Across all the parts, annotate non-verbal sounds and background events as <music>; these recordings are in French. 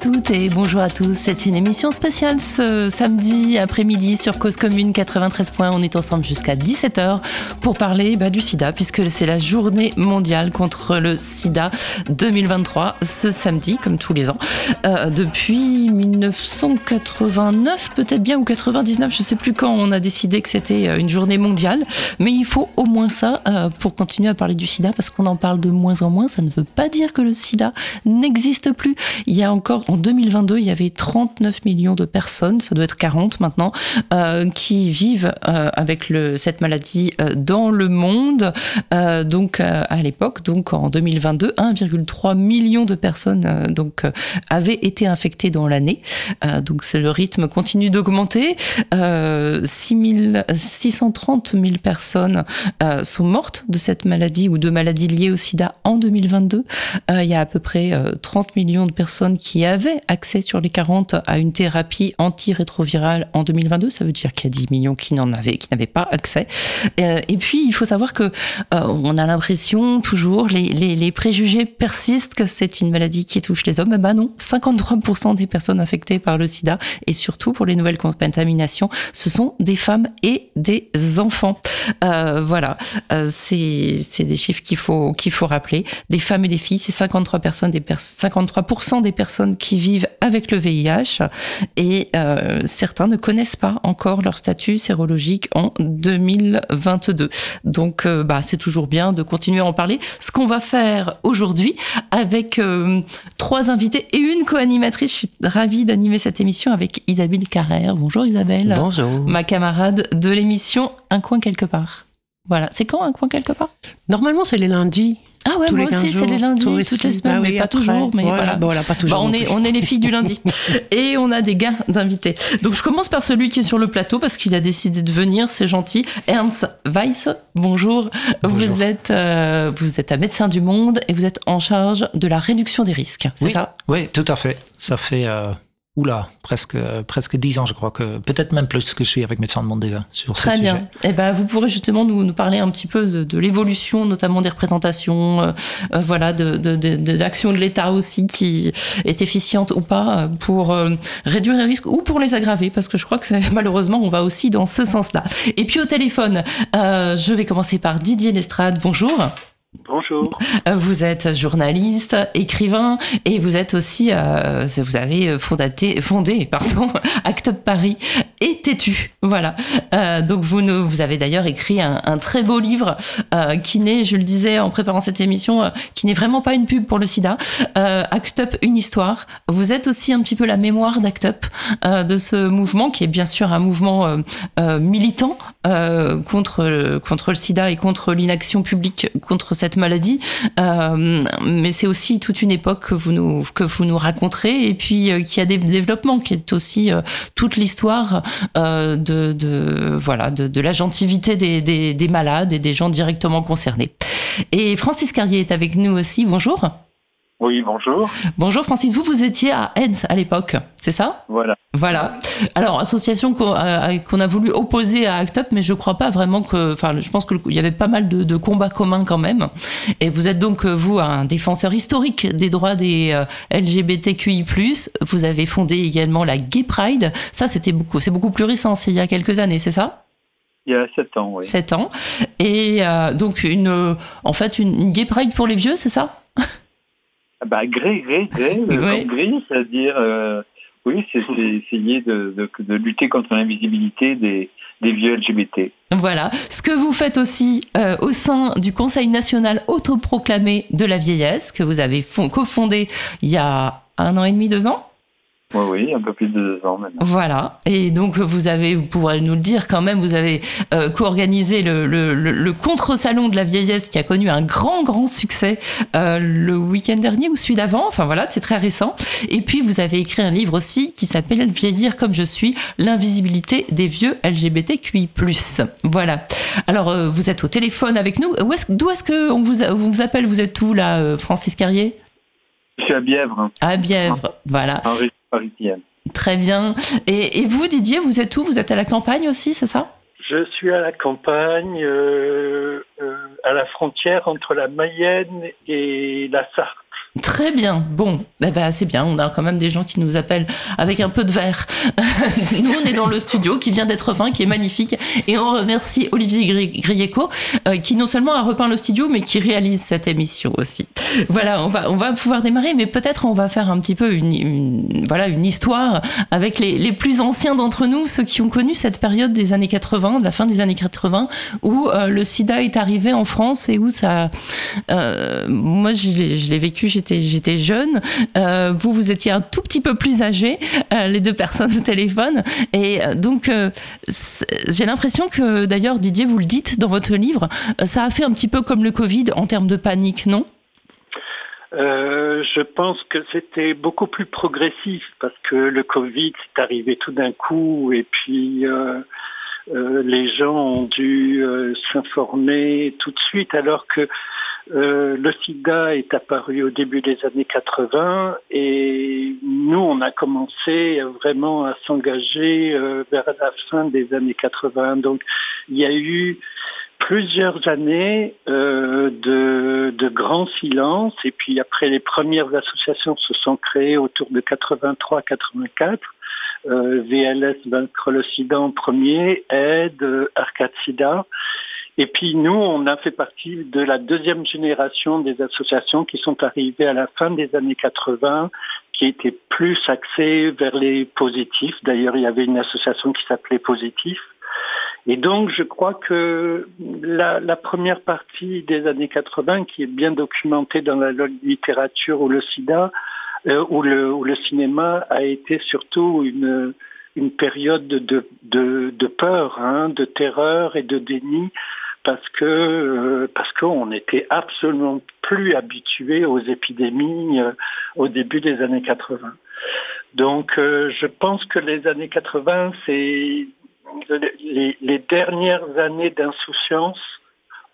Toutes et bonjour à tous. C'est une émission spéciale ce samedi après-midi sur Cause Commune 93 points. On est ensemble jusqu'à 17h pour parler bah, du sida puisque c'est la journée mondiale contre le sida 2023 ce samedi comme tous les ans. Euh, depuis 1989 peut-être bien ou 99, je sais plus quand on a décidé que c'était euh, une journée mondiale. Mais il faut au moins ça euh, pour continuer à parler du sida parce qu'on en parle de moins en moins. Ça ne veut pas dire que le sida n'existe plus. Il y a encore, en 2022, il y avait 39 millions de personnes, ça doit être 40 maintenant, euh, qui vivent euh, avec cette maladie euh, dans le monde. Donc à l'époque, donc en 2022, 1,3 million de personnes donc avaient été infectées dans l'année. donc le rythme continue d'augmenter. 630 000 personnes sont mortes de cette maladie ou de maladies liées au SIDA en 2022. il y a à peu près 30 millions de personnes qui avaient accès sur les 40 à une thérapie antirétrovirale en 2022. Ça veut dire qu'il y a 10 millions qui n'en avaient, qui n'avaient pas accès. Euh, et puis, il faut savoir que euh, on a l'impression toujours, les, les, préjugés persistent que c'est une maladie qui touche les hommes. Eh ben non, 53% des personnes infectées par le sida et surtout pour les nouvelles contaminations, ce sont des femmes et des enfants. Euh, voilà, c'est des chiffres qu'il faut, qu'il faut rappeler. Des femmes et des filles, c'est 53 personnes, des 53% des personnes qui vivent avec le VIH et euh, certains ne connaissent pas encore leur statut sérologique en 2022. Donc euh, bah, c'est toujours bien de continuer à en parler. Ce qu'on va faire aujourd'hui avec euh, trois invités et une co-animatrice, je suis ravie d'animer cette émission avec Isabelle Carrère. Bonjour Isabelle. Bonjour. Ma camarade de l'émission Un coin quelque part. Voilà, c'est quand un coin quelque part? Normalement c'est les lundis. Ah ouais, moi aussi, c'est les lundis, toutes les semaines, mais pas toujours. Mais voilà, voilà. pas toujours. Bah, on, est, on est les filles du lundi. <laughs> Et on a des gars d'invités. Donc je commence par celui qui est sur le plateau parce qu'il a décidé de venir, c'est gentil. Ernst Weiss, bonjour. bonjour. Vous, êtes, euh, vous êtes un médecin du monde et vous êtes en charge de la réduction des risques, c'est oui, ça? Oui, tout à fait. Ça fait. Euh oula, presque, presque 10 ans, je crois que peut-être même plus que je suis avec Médecins du Monde déjà sur Très ce bien. sujet. Eh ben, vous pourrez justement nous, nous parler un petit peu de, de l'évolution, notamment des représentations, euh, euh, voilà, de, de, de, de l'action de l'État aussi qui est efficiente ou pas euh, pour euh, réduire les risques ou pour les aggraver, parce que je crois que <laughs> malheureusement on va aussi dans ce sens-là. Et puis au téléphone, je vais commencer par Didier Lestrade. Bonjour. Bonjour. Vous êtes journaliste, écrivain et vous êtes aussi, euh, vous avez fondé, <laughs> Act Up Paris et Têtu. Voilà. Euh, donc vous, nous, vous avez d'ailleurs écrit un, très beau livre euh, qui n'est, je le disais en préparant cette émission, euh, qui n'est vraiment pas une pub pour le sida. Euh, Act Up, une histoire. Vous êtes aussi un petit peu la mémoire d'Act Up, euh, de ce mouvement qui est bien sûr un mouvement militant contre, contre le sida et contre l'inaction publique contre cette maladie. Euh, mais c'est aussi toute une époque que vous nous, que vous nous raconterez et puis euh, qui a des développements, qui est aussi euh, toute l'histoire de, de, voilà, de, l'agentivité des, des, des, malades et des gens directement concernés. Et Francis Carrier est avec nous aussi. Bonjour. Oui, bonjour. Bonjour Francis, vous, vous étiez à AIDS à l'époque, c'est ça? Voilà. Voilà. Alors, association qu'on a, qu a, voulu opposer à ACT UP, mais je crois pas vraiment que. Enfin, je pense qu'il y avait pas mal de, de, combats communs quand même. Et vous êtes donc, vous, un défenseur historique des droits des euh, LGBTQI. Vous avez fondé également la Gay Pride. Ça, c'était beaucoup, c'est beaucoup plus récent, c'est il y a quelques années, c'est ça? Il y a 7 ans, oui. 7 ans. Et euh, donc, une, en fait, une, une Gay Pride pour les vieux, c'est ça? Bah, gré, gré, gré, oui. gris, c'est-à-dire, euh, oui, c'est essayer de, de, de, lutter contre l'invisibilité des, des vieux LGBT. Voilà, ce que vous faites aussi euh, au sein du Conseil national autoproclamé de la vieillesse, que vous avez cofondé il y a un an et demi, deux ans? Oui, oui, un peu plus de deux ans maintenant. Voilà. Et donc, vous avez, vous pourrez nous le dire quand même, vous avez euh, co-organisé le, le, le, le contre-salon de la vieillesse qui a connu un grand, grand succès euh, le week-end dernier ou celui d'avant. Enfin voilà, c'est très récent. Et puis, vous avez écrit un livre aussi qui s'appelle Vieillir comme je suis, l'invisibilité des vieux LGBTQI+. Voilà. Alors, euh, vous êtes au téléphone avec nous. D'où est-ce, est-ce qu'on vous, on vous appelle? Vous êtes où là, Francis Carrier? Je suis à Bièvre. À Bièvre, voilà. Henri parisienne. Très bien. Et, et, vous, Didier, vous êtes où? Vous êtes à la campagne aussi, c'est ça? Je suis à la campagne, euh, euh, à la frontière entre la Mayenne et la Sarthe. Très bien. Bon, eh ben, c'est bien. On a quand même des gens qui nous appellent avec un peu de verre. <laughs> nous, on est dans le studio qui vient d'être peint, qui est magnifique. Et on remercie Olivier Grieco, euh, qui non seulement a repeint le studio, mais qui réalise cette émission aussi. Voilà, on va, pouvoir démarrer, mais peut-être on va faire un petit peu une, voilà, une histoire avec les, les plus anciens d'entre nous, ceux qui ont connu cette période des années 80, de la fin des années 80, où euh, le sida est arrivé en France et où ça. Euh, moi, je l'ai vécu, j'étais jeune. Euh, vous, vous étiez un tout petit peu plus âgé, euh, les deux personnes au téléphone. Et euh, donc, j'ai l'impression que, d'ailleurs, Didier, vous le dites dans votre livre, ça a fait un petit peu comme le Covid en termes de panique, non? Je pense que c'était beaucoup plus progressif parce que le Covid est arrivé tout d'un coup et puis les gens ont dû s'informer tout de suite alors que euh, le sida est apparu au début des années 80 et nous, on a commencé vraiment à s'engager euh, vers la fin des années 80. Donc, il y a eu plusieurs années euh, de, de grand silence et puis après les premières associations se sont créées autour de 83-84. VLS Vaincre le sida en premier, Aide, Arcade Sida. Et puis nous, on a fait partie de la deuxième génération des associations qui sont arrivées à la fin des années 80, qui étaient plus axées vers les positifs. D'ailleurs, il y avait une association qui s'appelait Positif. Et donc, je crois que la, première partie des années 80, qui est bien documentée dans la littérature ou le sida, euh, ou, le, cinéma, a été surtout une, période de, de, de peur, hein, de terreur et de déni parce que euh, parce qu'on n'était absolument plus habitué aux épidémies euh, au début des années 80. Donc euh, je pense que les années 80, c'est les, dernières années d'insouciance,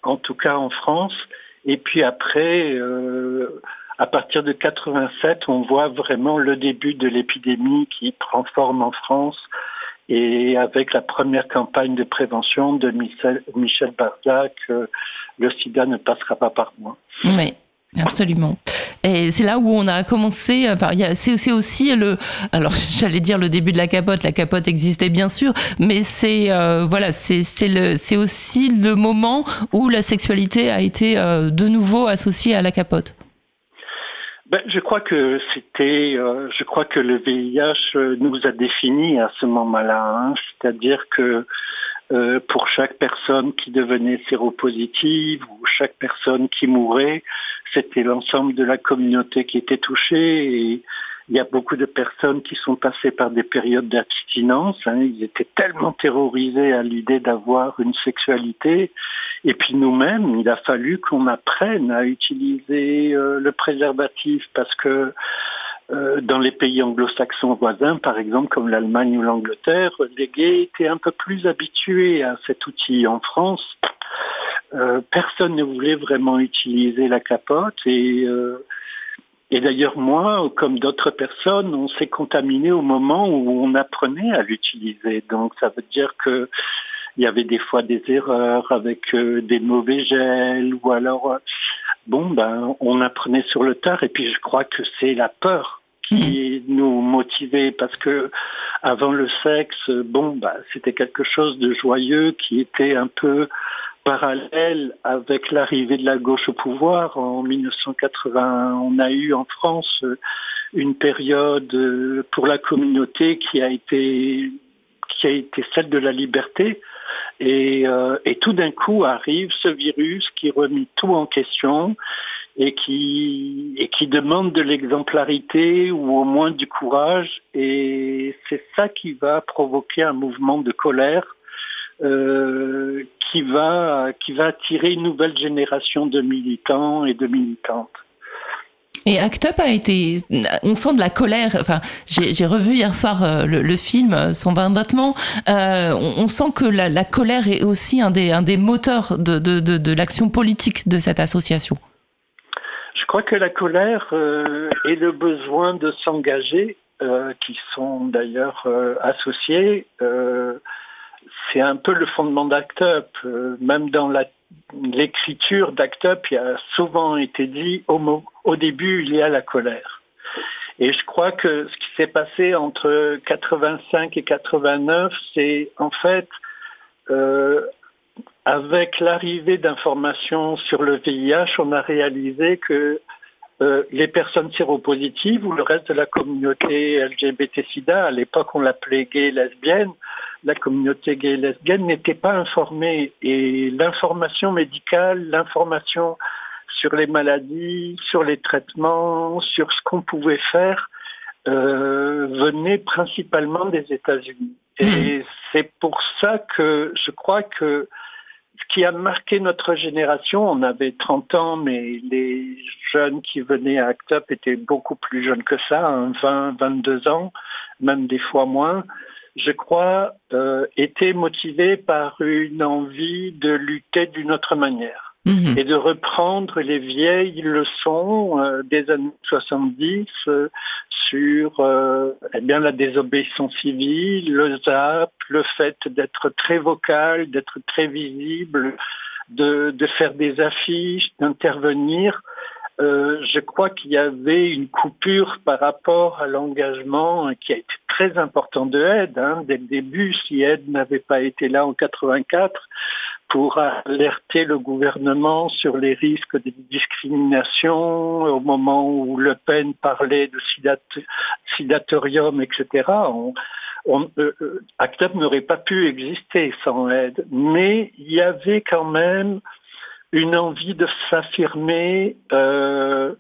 en tout cas en France, et puis après, à partir de 87, on voit vraiment le début de l'épidémie qui prend forme en France et avec la première campagne de prévention de Michel, Michel Barzac, euh, le sida ne passera pas par moi. Oui. Absolument. Et c'est là où on a commencé. C'est aussi le. Alors, <laughs> j'allais dire le début de la capote. La capote existait bien sûr, mais c'est euh, voilà, c'est aussi le moment où la sexualité a été euh, de nouveau associée à la capote. Ben, je crois que c'était, euh, je crois que le VIH euh, nous a défini à ce moment-là, hein. c'est-à-dire que euh, pour chaque personne qui devenait séropositive ou chaque personne qui mourait, c'était l'ensemble de la communauté qui était touchée il y a beaucoup de personnes qui sont passées par des périodes d'abstinence. Hein. Ils étaient tellement terrorisés à l'idée d'avoir une sexualité. Et puis nous-mêmes, il a fallu qu'on apprenne à utiliser euh, le préservatif parce que euh, dans les pays anglo-saxons voisins, par exemple comme l'Allemagne ou l'Angleterre, les gays étaient un peu plus habitués à cet outil. En France, euh, personne ne voulait vraiment utiliser la capote et et d'ailleurs, moi, comme d'autres personnes, on s'est contaminé au moment où on apprenait à l'utiliser. Donc, ça veut dire que il y avait des fois des erreurs avec euh, des mauvais gels ou alors, euh, bon, ben, on apprenait sur le tard. Et puis, je crois que c'est la peur qui mmh. nous motivait parce que avant le sexe, bon, ben, c'était quelque chose de joyeux qui était un peu parallèle avec l'arrivée de la gauche au pouvoir en 1980. On a eu en France une période euh, pour la communauté qui a été celle de la liberté. Et, euh, et tout d'un coup arrive ce virus qui remet tout en question et qui demande de l'exemplarité ou au moins du courage. Et c'est ça qui va provoquer un mouvement de colère euh, qui va qui va attirer une nouvelle génération de militants et de militantes. Et Act Up a été, on sent de la colère. Enfin, j'ai revu hier soir euh, le, film Son vain battement. Euh, on, sent que la, colère est aussi un des, un des moteurs de, de, de, de l'action politique de cette association. Je crois que la colère euh, et le besoin de s'engager, euh, qui sont d'ailleurs euh, associés, c'est un peu le fondement d'Act Up. même dans l'écriture d'Act Up a souvent été dit au, début il y a la colère. Et je crois que ce qui s'est passé entre 85 et 89, c'est en fait euh, avec l'arrivée d'informations sur le VIH, on a réalisé que euh, les personnes séropositives ou le reste de la communauté LGBT-SIDA, à l'époque on l'appelait gay lesbienne, la communauté gay et lesbienne n'était pas informée et l'information médicale, l'information sur les maladies, sur les traitements, sur ce qu'on pouvait faire, euh, venait principalement des États-Unis. Et mmh. c'est pour ça que je crois que ce qui a marqué notre génération, on avait 30 ans, mais les jeunes qui venaient à ACT UP étaient beaucoup plus jeunes que ça, 20, hein, 22 ans, même des fois moins, je crois, euh, étaient motivés par une envie de lutter d'une autre manière. Mhm. et de reprendre les vieilles leçons euh, des années 70 euh, sur euh, eh bien la désobéissance civile, le ZAP, le fait d'être très vocal, d'être très visible, de, de faire des affiches, d'intervenir. Je crois qu'il y avait une coupure par rapport à l'engagement qui a été très important de Ed. Hein, dès le début, si Ed n'avait pas été là en 84, pour alerter le gouvernement sur les risques de discrimination au moment où Le Pen parlait de sidatorium, etc. On, euh, euh, n'aurait pas pu exister sans aide, mais il y avait quand même une envie de s'affirmer euh,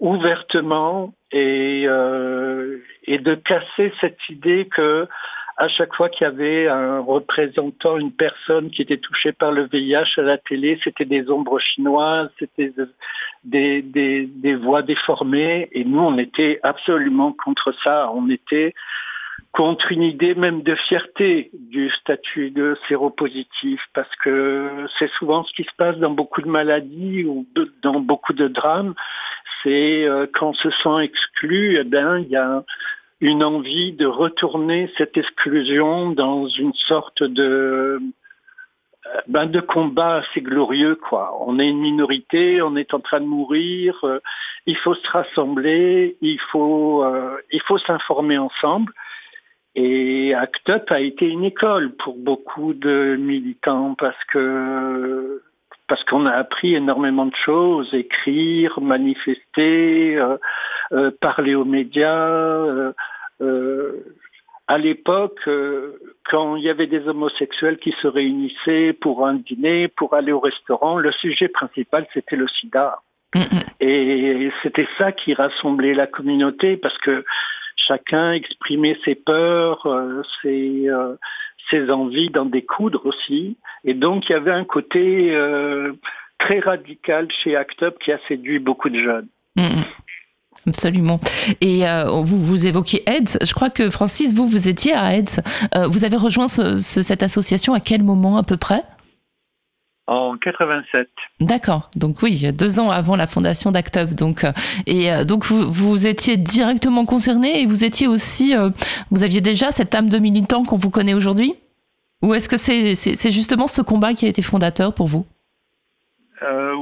ouvertement et, et de casser cette idée que à chaque fois qu'il y avait un représentant, une personne qui était touchée par le VIH à la télé, c'était des ombres chinoises, c'était des, des, voix déformées. Et nous, on était absolument contre ça. On était contre une idée même de fierté du statut de séropositif, parce que c'est souvent ce qui se passe dans beaucoup de maladies ou dans beaucoup de drames, c'est euh, quand on se sent exclu, eh ben il y a une envie de retourner cette exclusion dans une sorte de ben de combat assez glorieux quoi. On est une minorité, on est en train de mourir, euh, il faut se rassembler, il faut euh, il faut s'informer ensemble. Et ACT UP a été une école pour beaucoup de militants parce que parce qu'on a appris énormément de choses, écrire, manifester, parler aux médias, euh, à l'époque, euh, quand il y avait des homosexuels qui se réunissaient pour un dîner, pour aller au restaurant, le sujet principal, c'était le sida. Et c'était ça qui rassemblait la communauté parce que chacun exprimait ses peurs, euh, ses, ses envies d'en découdre aussi. Et donc il y avait un côté très radical chez ACT UP qui a séduit beaucoup de jeunes. Absolument. Et euh, vous, vous évoquiez AIDS. Je crois que Francis, vous, vous étiez à AIDS. Euh, vous avez rejoint cette association à quel moment à peu près? En 87. D'accord. Donc oui, deux ans avant la fondation d'ACTUP. Donc euh, et donc vous, vous étiez directement concerné et vous étiez aussi, vous aviez déjà cette âme de militant qu'on vous connaît aujourd'hui? Ou est-ce que c'est justement ce combat qui a été fondateur pour vous?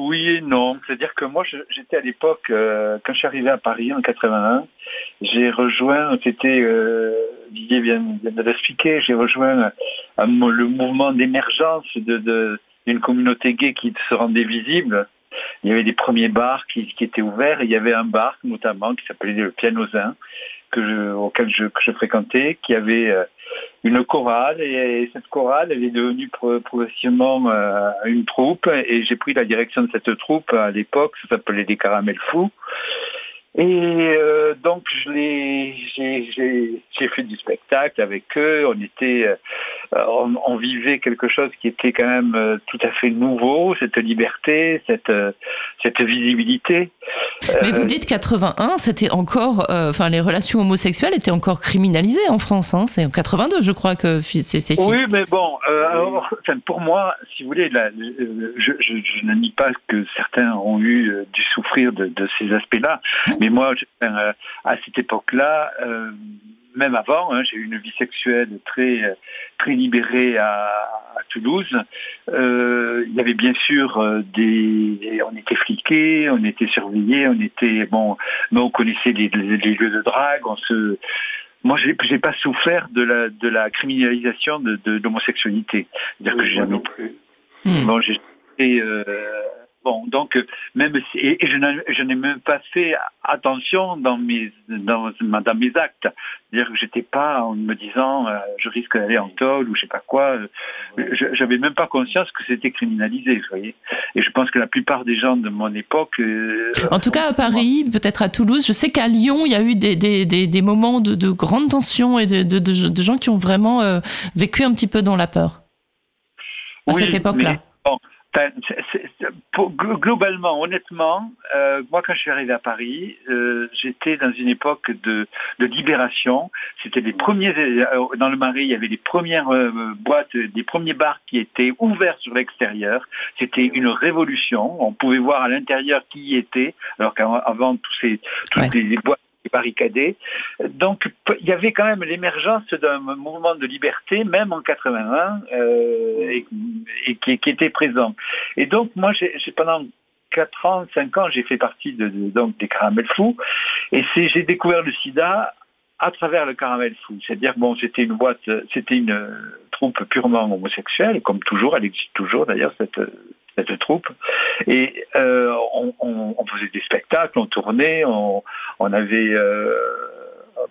Oui et non. C'est-à-dire que moi, j'étais à l'époque, euh, quand je suis arrivé à Paris en 81, j'ai rejoint, c'était, euh, Didier vient, de l'expliquer, j'ai rejoint le mouvement d'émergence d'une communauté gay qui se rendait visible. Il y avait des premiers bars qui, étaient ouverts. il y avait un bar notamment qui s'appelait le je, auquel je, que je fréquentais, qui avait euh, une chorale et cette chorale est devenue progressivement euh, une troupe et j'ai pris la direction de cette troupe à l'époque ça s'appelait les caramels fous et euh, donc je j'ai fait du spectacle avec eux. On était, euh, on, vivait quelque chose qui était quand même euh, tout à fait nouveau, cette liberté, cette cette visibilité. Mais vous dites 81, c'était encore, enfin les relations homosexuelles étaient encore criminalisées en France. Hein. C'est en 82, je crois que c'est. Oui, mais bon, alors, pour moi, si vous voulez, je, je, je, ne nie pas que certains ont eu dû souffrir de, de ces aspects-là. Mais moi, euh, à cette époque-là, euh, même avant, hein, j'ai eu une vie sexuelle très, très libérée à, Toulouse. Euh, il y avait bien sûr des, on était fliqués, on était surveillés, on était bon, mais on connaissait les, lieux de drague, on se moi, j'ai, n'ai pas souffert de la de la criminalisation de, l'homosexualité. C'est-à-dire que j'ai jamais. Plus. Hmm. Bon, j'ai euh, Bon, donc même et, je n'ai même pas fait attention dans mes dans, dans mes actes, c'est-à-dire que j'étais pas en me disant euh, je risque d'aller en tôle ou je sais pas quoi. Je J'avais même pas conscience que c'était criminalisé, vous voyez. Et je pense que la plupart des gens de mon époque. Euh, en tout cas à Paris, peut-être à Toulouse, je sais qu'à Lyon il y a eu des, des, des, moments de, de, grande tension et de, de, gens qui ont vraiment euh, vécu un petit peu dans la peur à cette époque-là globalement, honnêtement, euh, moi quand je suis arrivé à Paris, euh, j'étais dans une époque de, libération. C'était les premiers euh, dans le Marais, il y avait les premières boîtes, des premiers bars qui étaient ouverts sur l'extérieur. C'était une révolution. On pouvait voir à l'intérieur qui y était, alors qu'avant tous ces toutes les boîtes barricadés. Donc il y avait quand même l'émergence d'un mouvement de liberté, même en 81, euh, et, qui, était présent. Et donc moi, j'ai pendant 4 ans, 5 ans, j'ai fait partie de, donc des caramels fous, et j'ai découvert le sida à travers le caramel fou. C'est-à-dire, bon, c'était une boîte, c'était une troupe purement homosexuelle, comme toujours, elle existe toujours d'ailleurs, cette, cette troupe. Et euh, on, faisait des spectacles, on tournait, on, avait euh,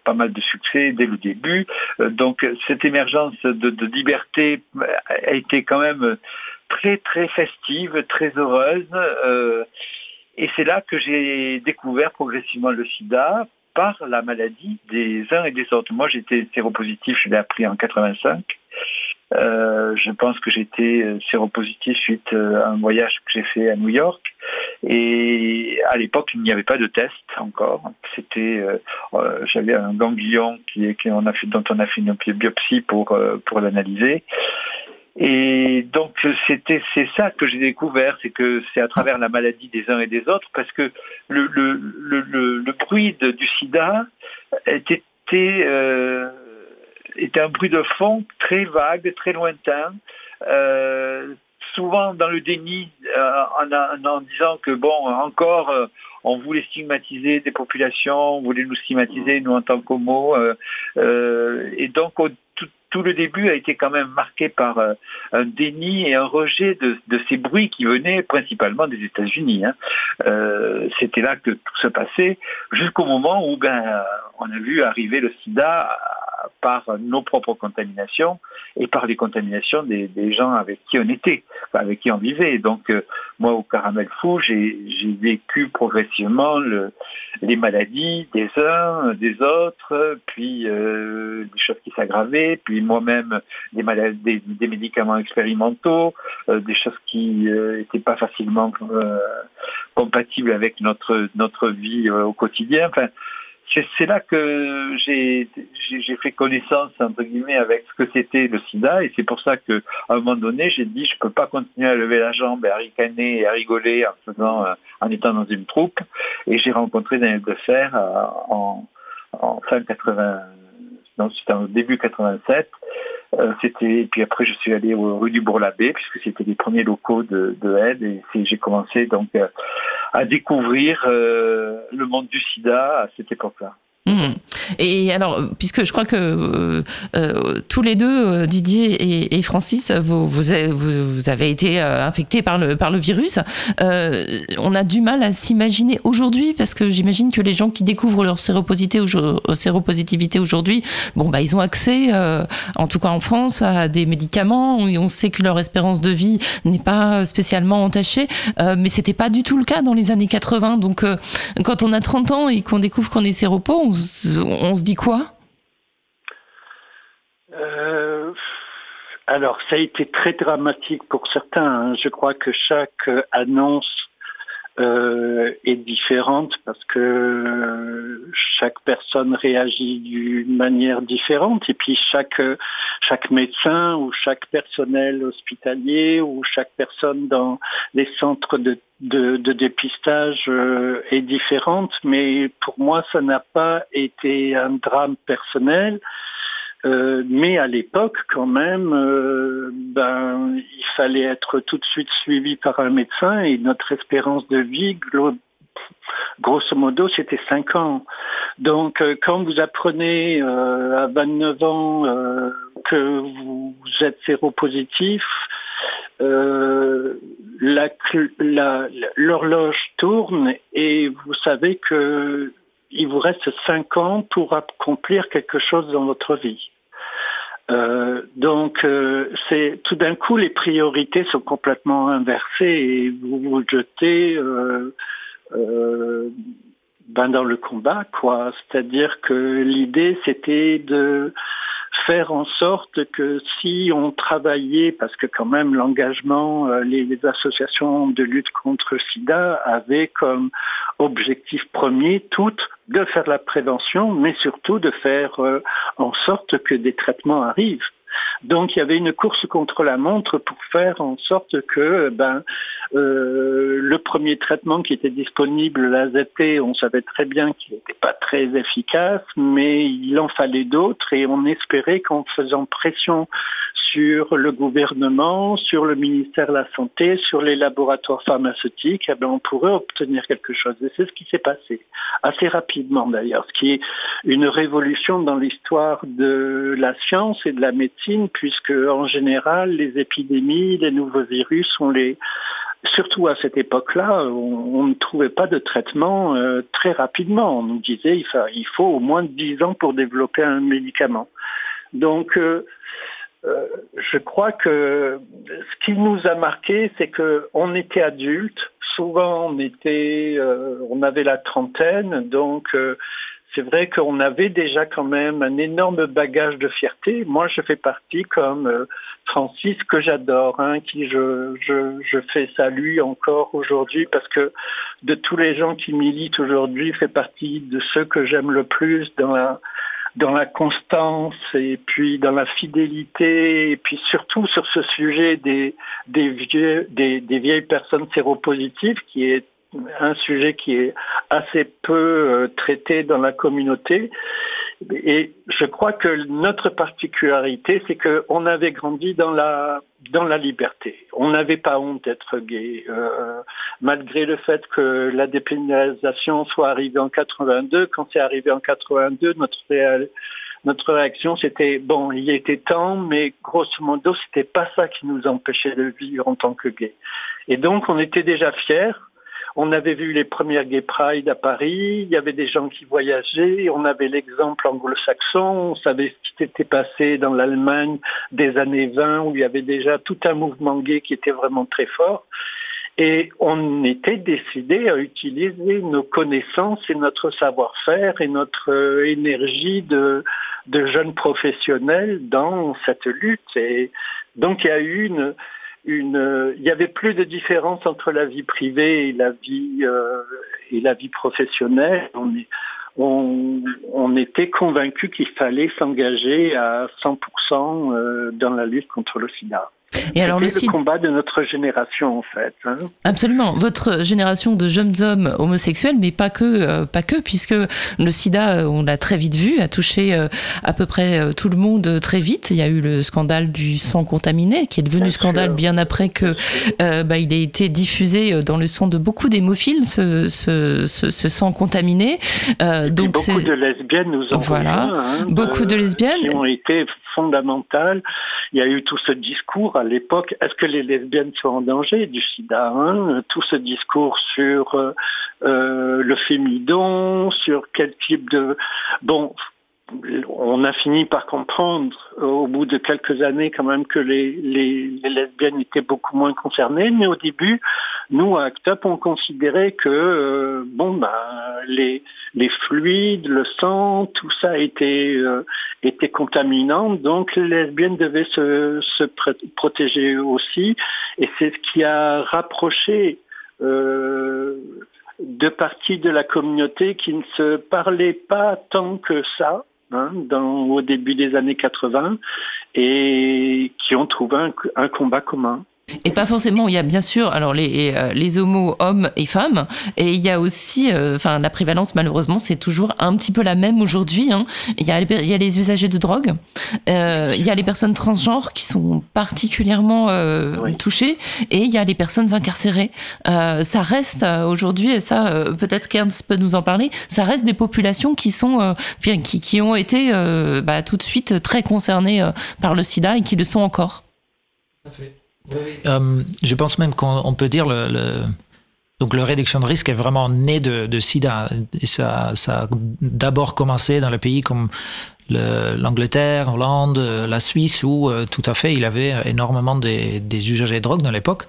pas mal de succès dès le début. Euh, donc cette émergence de, liberté a été quand même très très festive, très heureuse. et c'est là que j'ai découvert progressivement le sida la maladie des uns et des autres. Moi j'étais séropositif, je l'ai appris en 85. Euh, je pense que j'étais euh, séropositif suite euh, à un voyage que j'ai fait à New York. Et à l'époque, il n'y avait pas de test encore. C'était, j'avais un ganglion qui, qui a fait, dont on a fait une biopsie pour pour l'analyser. Et donc c'était c'est ça que j'ai découvert, c'est que c'est à travers la maladie des uns et des autres, parce que le le le, bruit du SIDA était euh, était un bruit de fond très vague, très lointain, euh, souvent dans le déni, euh, en, disant que bon, encore, on voulait stigmatiser des populations, on voulait nous stigmatiser nous en tant qu'homo, et donc tout, le début a été quand même marqué par un déni et un rejet de, ces bruits qui venaient principalement des États-Unis. Hein. C'était là que tout se passait, jusqu'au moment où ben, on a vu arriver le SIDA par nos propres contaminations et par les contaminations des, gens avec qui on était, avec qui on vivait. Donc euh, moi au caramel fou, j'ai vécu progressivement les maladies des uns, des autres, puis euh, des choses qui s'aggravaient, puis moi-même des, médicaments expérimentaux, euh, des choses qui n'étaient pas facilement compatibles avec notre notre vie au quotidien. C'est là que j'ai fait connaissance entre guillemets avec ce que c'était le sida et c'est pour ça que à un moment donné j'ai dit je peux pas continuer à lever la jambe et à ricaner et à rigoler en faisant euh, en étant dans une troupe. Et j'ai rencontré Daniel Defer euh, en, en fin 80 non c'était en début 87 euh, c'était puis après je suis allé au rue du Bourg-l'Abbé puisque c'était les premiers locaux de, de aide et j'ai commencé donc à découvrir euh, le monde du sida à cette époque-là. Mmh. Et alors, puisque je crois que euh, euh, tous les deux, Didier et, Francis, vous, avez été infectés par le, virus, on a du mal à s'imaginer aujourd'hui, parce que j'imagine que les gens qui découvrent leur séropositivité, aujourd'hui, bon, bah, ils ont accès, en tout cas en France, à des médicaments, et on sait que leur espérance de vie n'est pas spécialement entachée, mais c'était pas du tout le cas dans les années 80. Donc, quand on a 30 ans et qu'on découvre qu'on est séropo, on on, se dit quoi? Euh, Alors, ça a été très dramatique pour certains. Hein. Je crois que chaque annonce euh, est différente parce que chaque personne réagit d'une manière différente et puis chaque chaque médecin ou chaque personnel hospitalier ou chaque personne dans les centres de de, de dépistage euh, est différente, mais pour moi, ça n'a pas été un drame personnel. Euh, mais à l'époque, quand même, euh, ben, il fallait être tout de suite suivi par un médecin et notre espérance de vie, grosso modo, c'était 5 ans. Donc, euh, quand vous apprenez à 29 ans que vous êtes séropositif, l'horloge tourne et vous savez que il vous reste cinq ans pour accomplir quelque chose dans votre vie. Euh, donc, euh, c'est tout d'un coup les priorités sont complètement inversées et vous vous jetez euh, ben dans le combat, quoi. C'est-à-dire que l'idée c'était de faire en sorte que si on travaillait, parce que quand même l'engagement, euh, les, associations de lutte contre le sida avaient comme objectif premier toutes de faire la prévention, mais surtout de faire euh, en sorte que des traitements arrivent. Donc il y avait une course contre la montre pour faire en sorte que ben, euh, le premier traitement qui était disponible, l'AZT, on savait très bien qu'il n'était pas très efficace, mais il en fallait d'autres et on espérait qu'en faisant pression sur le gouvernement, sur le ministère de la Santé, sur les laboratoires pharmaceutiques, eh ben, on pourrait obtenir quelque chose. Et c'est ce qui s'est passé, assez rapidement d'ailleurs, ce qui est une révolution dans l'histoire de la science et de la médecine puisque en général, les épidémies, les nouveaux virus, on les, surtout à cette époque-là, on, ne trouvait pas de traitement euh, très rapidement. On nous disait il faut, au moins 10 ans pour développer un médicament. Donc, euh, euh, je crois que ce qui nous a marqué, c'est que on était adultes. Souvent, on était, on avait la trentaine, donc c'est vrai qu'on avait déjà quand même un énorme bagage de fierté. Moi, je fais partie comme euh, Francis, que j'adore, hein, qui je, je, je fais salut encore aujourd'hui parce que de tous les gens qui militent aujourd'hui, fait partie de ceux que j'aime le plus dans la, dans la constance et puis dans la fidélité et puis surtout sur ce sujet des, des, vieux, des, des vieilles personnes séropositives qui est un sujet qui est assez peu euh, traité dans la communauté. Et je crois que notre particularité, c'est qu'on avait grandi dans la dans la liberté. On n'avait pas honte d'être gay, euh, malgré le fait que la dépénalisation soit arrivée en 82. Quand c'est arrivé en 82, notre notre réaction, c'était bon, il était temps, mais grosso modo, c'était pas ça qui nous empêchait de vivre en tant que gay. Et donc, on était déjà fiers on avait vu les premières Gay Pride à Paris, il y avait des gens qui voyageaient, on avait l'exemple anglo-saxon, on savait ce qui s'était passé dans l'Allemagne des années 20 où il y avait déjà tout un mouvement gay qui était vraiment très fort. Et on était décidé à utiliser nos connaissances et notre savoir-faire et notre euh, énergie de, de jeunes professionnels dans cette lutte. Et donc il y a eu une, une, il y avait plus de différence entre la vie privée et la vie euh, et la vie professionnelle. On, est, on, on était convaincu qu'il fallait s'engager à 100% euh, dans la lutte contre le SIDA. Et alors le, le combat de notre génération en fait. Hein. Absolument, votre génération de jeunes hommes homosexuels, mais pas que, euh, pas que, puisque le SIDA, euh, on l'a très vite vu, a touché euh, à peu près tout le monde très vite. Il y a eu le scandale du sang contaminé, qui est devenu scandale bien après que bah, il ait été diffusé dans le sang de beaucoup d'hémophiles, ce, ce, ce, sang contaminé. donc beaucoup de lesbiennes nous ont voilà, hein, beaucoup de lesbiennes qui ont été fondamentales. Il y a eu tout ce discours à l'époque, est-ce que les lesbiennes sont en danger du sida hein? Tout ce discours sur euh, euh, le fémidon, sur quel type de... Bon, on a fini par comprendre au bout de quelques années quand même que les, lesbiennes étaient beaucoup moins concernées, mais au début, nous à ACT UP, on considérait que euh, bon bah les, les fluides, le sang, tout ça était euh, était contaminant, donc les lesbiennes devaient se, se protéger aussi, et c'est ce qui a rapproché euh, deux parties de la communauté qui ne se parlaient pas tant que ça. Hein, dans, au début des années 80 et qui ont trouvé un combat commun. Et pas forcément, il y a bien sûr alors les, euh, les homos hommes et femmes, et il y a aussi, euh, enfin la prévalence malheureusement c'est toujours un petit peu la même aujourd'hui. Hein. Il, y a, il y a les usagers de drogue, euh, il y a les personnes transgenres qui sont particulièrement touchées, et il y a les personnes incarcérées. ça reste aujourd'hui, et ça peut-être qu'Ernst peut nous en parler, ça reste des populations qui sont, qui, qui ont été bah, tout de suite très concernées par le sida et qui le sont encore. fait. Euh, je pense même qu'on peut dire le, le, donc le réduction de risque est vraiment né de, SIDA. Ça, a d'abord commencé dans les pays comme l'Angleterre, Hollande, la Suisse, où euh, tout à fait il avait énormément des, des usagers de drogue dans l'époque.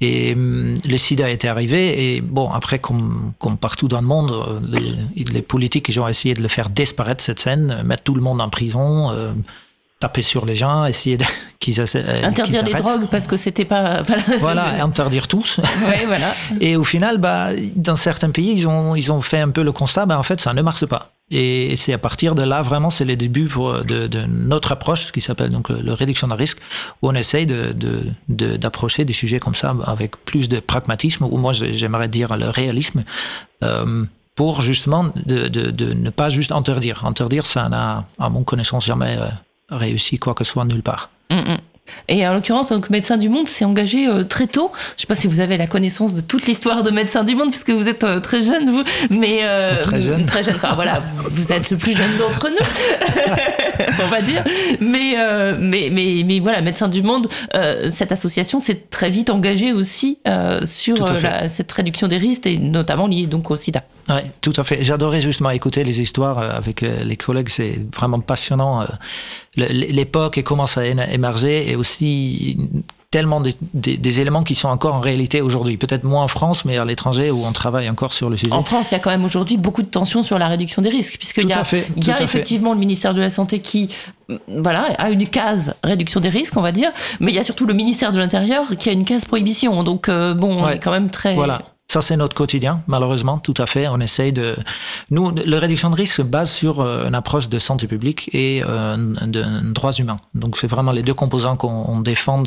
Et hum, le sida était arrivé, et bon, après, comme, partout dans le monde, les, les politiques ont essayé de le faire disparaître, cette scène, mettre tout le monde en prison, euh, taper sur les gens, essayer de, <laughs> qu'ils euh, interdire les drogues parce que c'était pas <laughs> voilà, interdire tous. <laughs> Ouais, voilà. Et au final, bah, dans certains pays, ils ont ils ont fait un peu le constat, bah, en fait, ça ne marche pas. Et c'est à partir de là, vraiment, c'est le début de, de, notre approche, qui s'appelle donc le, réduction de risque, où on essaye de, d'approcher des sujets comme ça avec plus de pragmatisme, ou moi j'aimerais dire le réalisme, euh, pour justement de, de, ne pas juste interdire. Interdire, ça n'a, à mon connaissance, jamais euh, réussi quoi que ce soit nulle part. Mm, mm. Et en l'occurrence, donc Médecins du Monde s'est engagé euh, très tôt. Je ne sais pas si vous avez la connaissance de toute l'histoire de Médecins du Monde, puisque vous êtes euh, très jeune, vous. Mais euh, très jeune. Très jeune. Enfin voilà, vous êtes le plus jeune d'entre nous, <laughs> on va dire. Mais, mais, mais, mais voilà, Médecins du Monde, cette association s'est très vite engagée aussi sur cette réduction des risques, et notamment liée donc au SIDA. Oui, tout à fait. J'adorais justement écouter les histoires avec les collègues. C'est vraiment passionnant l'époque et comment ça a émergé et aussi tellement des, éléments qui sont encore en réalité aujourd'hui. Peut-être moins en France, mais à l'étranger où on travaille encore sur le sujet. En France, il y a quand même aujourd'hui beaucoup de tensions sur la réduction des risques, puisqu'il y a, il y a effectivement le ministère de la Santé qui voilà, a une case réduction des risques, on va dire, mais il y a surtout le ministère de l'Intérieur qui a une case prohibition. Donc, euh, bon, on est quand même très... Voilà. Ça, c'est notre quotidien, malheureusement, tout à fait. On essaye de. Nous, la réduction de risque se base sur euh, une approche de santé publique et euh, de, droits humains. Donc, c'est vraiment les deux composants qu'on défend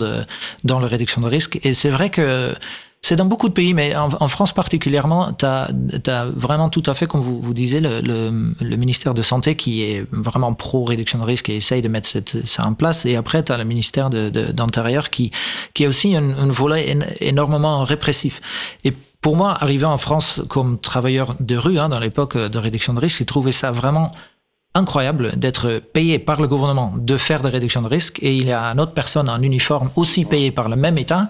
dans la réduction de risque. Et c'est vrai que c'est dans beaucoup de pays, mais en, France particulièrement, tu as, vraiment tout à fait, comme vous, vous disiez, le, ministère de Santé qui est vraiment pro-réduction de risque et essaye de mettre ça en place. Et après, tu as le ministère d'Intérieur de, qui, qui est aussi un, un volet énormément répressif. Pour moi, arriver en France comme travailleur de rue, hein, dans l'époque de réduction de risque, j'ai trouvé ça vraiment incroyable d'être payé par le gouvernement de faire des réductions de risque et il y a une autre personne en uniforme aussi payée par le même État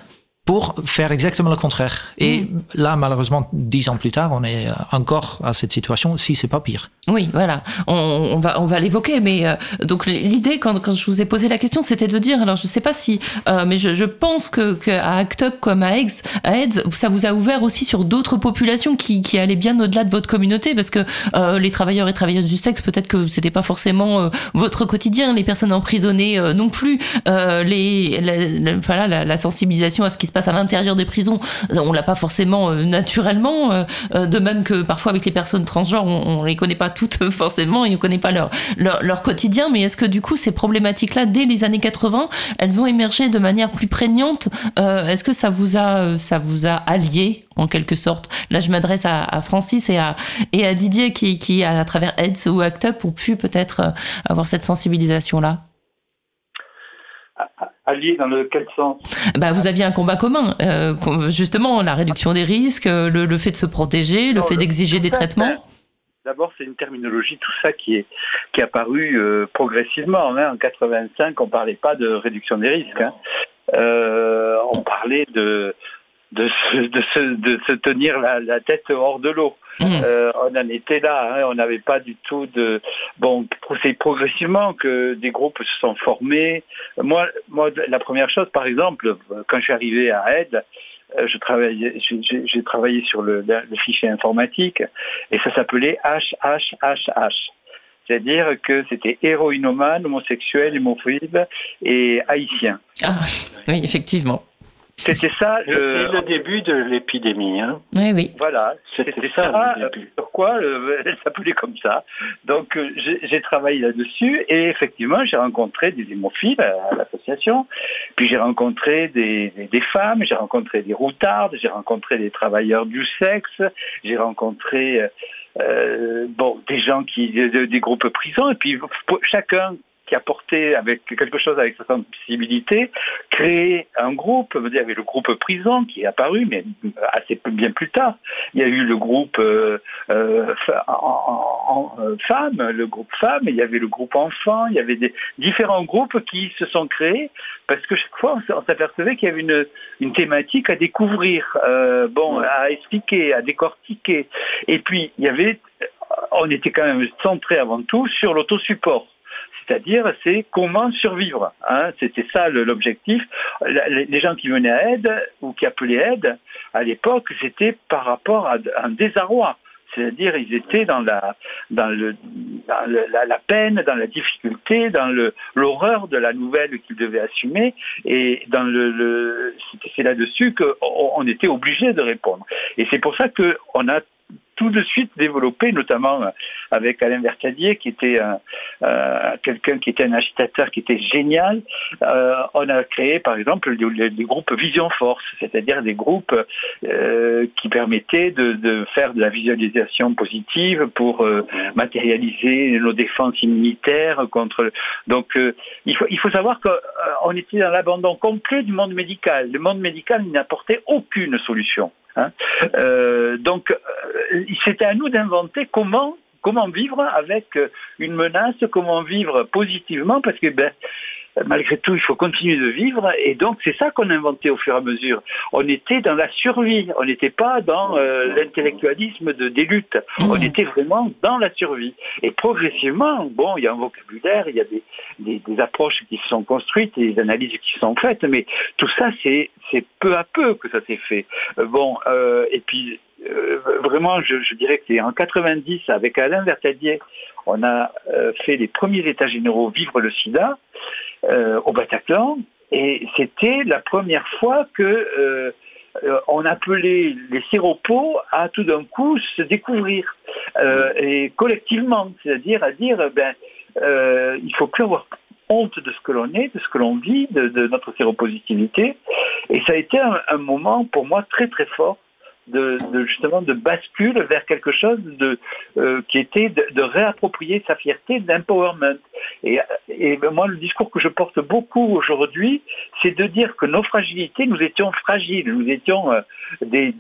pour faire exactement le contraire. Et mm. là, malheureusement, dix ans plus tard, on est encore à cette situation, si c'est pas pire. Oui, voilà, on, va, on va l'évoquer, mais euh, donc l'idée, quand, quand, je vous ai posé la question, c'était de dire, alors je sais pas si, euh, mais je, je, pense que, que à Actoc comme à AIDS, à AIDS, ça vous a ouvert aussi sur d'autres populations qui, qui allaient bien au-delà de votre communauté, parce que euh, les travailleurs et travailleuses du sexe, peut-être que c'était pas forcément votre quotidien, les personnes emprisonnées non plus, les, la, voilà, la, la sensibilisation à ce qui se passe à l'intérieur des prisons, on l'a pas forcément euh, naturellement. Euh, euh, de même que parfois avec les personnes transgenres, on, ne les connaît pas toutes <laughs> forcément et on connaît pas leur, leur, quotidien. Mais est-ce que du coup ces problématiques-là, dès les années 80, elles ont émergé de manière plus prégnante Est-ce que ça vous a ça vous a allié en quelque sorte? Là, je m'adresse à, Francis et à, et à Didier qui, qui, à travers AIDS ou ACT UP, ont pu peut-être avoir cette sensibilisation-là alliés dans le quel sens bah, Vous aviez un combat commun, euh, justement, la réduction des risques, euh, le, fait de se protéger, le fait d'exiger des traitements. D'abord, c'est une terminologie, tout ça qui est qui est apparu euh, progressivement. Hein. En 85, on ne parlait pas de réduction des risques. Hein. on parlait de de se, de se, tenir la, tête hors de l'eau. Mmh. Euh, on en était là, hein, on n'avait pas du tout de... Bon, c'est progressivement que des groupes se sont formés. Moi, moi, la première chose, par exemple, quand je suis arrivé à Aide, euh, je travaillais, j'ai travaillé sur le, le, fichier informatique et ça s'appelait HHHH. C'est-à-dire que c'était héroïnomane, homosexuel, hémophobe et haïtien. Ah, oui, effectivement. C'était ça. Le... le début de l'épidémie. Hein. Oui, oui. Voilà, c'était ça. ça pourquoi <laughs> elle s'appelait comme ça. Donc j'ai travaillé là-dessus et effectivement j'ai rencontré des hémophiles à, l'association. Puis j'ai rencontré des, des, femmes, j'ai rencontré des routardes, j'ai rencontré des travailleurs du sexe, j'ai rencontré euh, bon des gens qui des groupes prisons et puis chacun qui apportait avec quelque chose avec sa sensibilité, créer un groupe. Il y avait le groupe prison qui est apparu, mais assez bien plus tard. Il y a eu le groupe euh, euh, en, euh, femmes, le groupe femmes, il y avait le groupe enfants, il y avait des différents groupes qui se sont créés parce que chaque fois on s'apercevait qu'il y avait une, une, thématique à découvrir, bon, à expliquer, à décortiquer. Et puis il y avait on était quand même centré avant tout sur l'autosupport. C'est-à-dire, c'est comment survivre. Hein. C'était ça l'objectif. Les gens qui venaient à aide ou qui appelaient aide, à l'époque, c'était par rapport à un désarroi. C'est-à-dire, ils étaient dans la, dans, le, la, peine, dans la difficulté, dans l'horreur de la nouvelle qu'ils devaient assumer. Et c'est là-dessus qu'on était obligé de répondre. Et c'est pour ça qu'on a tout de suite développé, notamment euh, avec Alain Vercadier, qui était euh, quelqu'un qui était un agitateur qui était génial. Euh, on a créé, par exemple, des, groupes Vision Force, c'est-à-dire des groupes qui permettaient de, faire de la visualisation positive pour matérialiser nos défenses immunitaires contre. Donc, il faut, il faut savoir qu'on était dans l'abandon complet du monde médical. Le monde médical n'apportait aucune solution. Hein. Euh, donc, euh, c'était à nous d'inventer comment comment vivre avec une menace, comment vivre positivement, parce que ben, malgré tout, il faut continuer de vivre. Et donc, c'est ça qu'on a inventé au fur et à mesure. On était dans la survie. On n'était pas dans euh, l'intellectualisme de, des luttes. Mmh. On était vraiment dans la survie. Et progressivement, bon, il y a un vocabulaire, il y a des, des, approches qui se sont construites, des analyses qui sont faites, mais tout ça, c'est peu à peu que ça s'est fait. Euh, bon, euh, et puis, vraiment, je, je, dirais que c'est en 90, avec Alain Vertadier, on a fait les premiers états généraux Vivre le sida. Euh, au Bataclan. Et c'était la première fois que euh, euh, on appelait les séropos à tout d'un coup se découvrir et collectivement, c'est-à-dire à dire ben il faut plus avoir honte de ce que l'on est, de ce que l'on vit, de, notre séropositivité. Et ça a été un, moment pour moi très très fort de, justement de bascule vers quelque chose de euh, qui était de, réapproprier sa fierté, d'empowerment. Et, et moi, le discours que je porte beaucoup aujourd'hui, c'est de dire que nos fragilités, nous étions fragiles, nous étions euh, des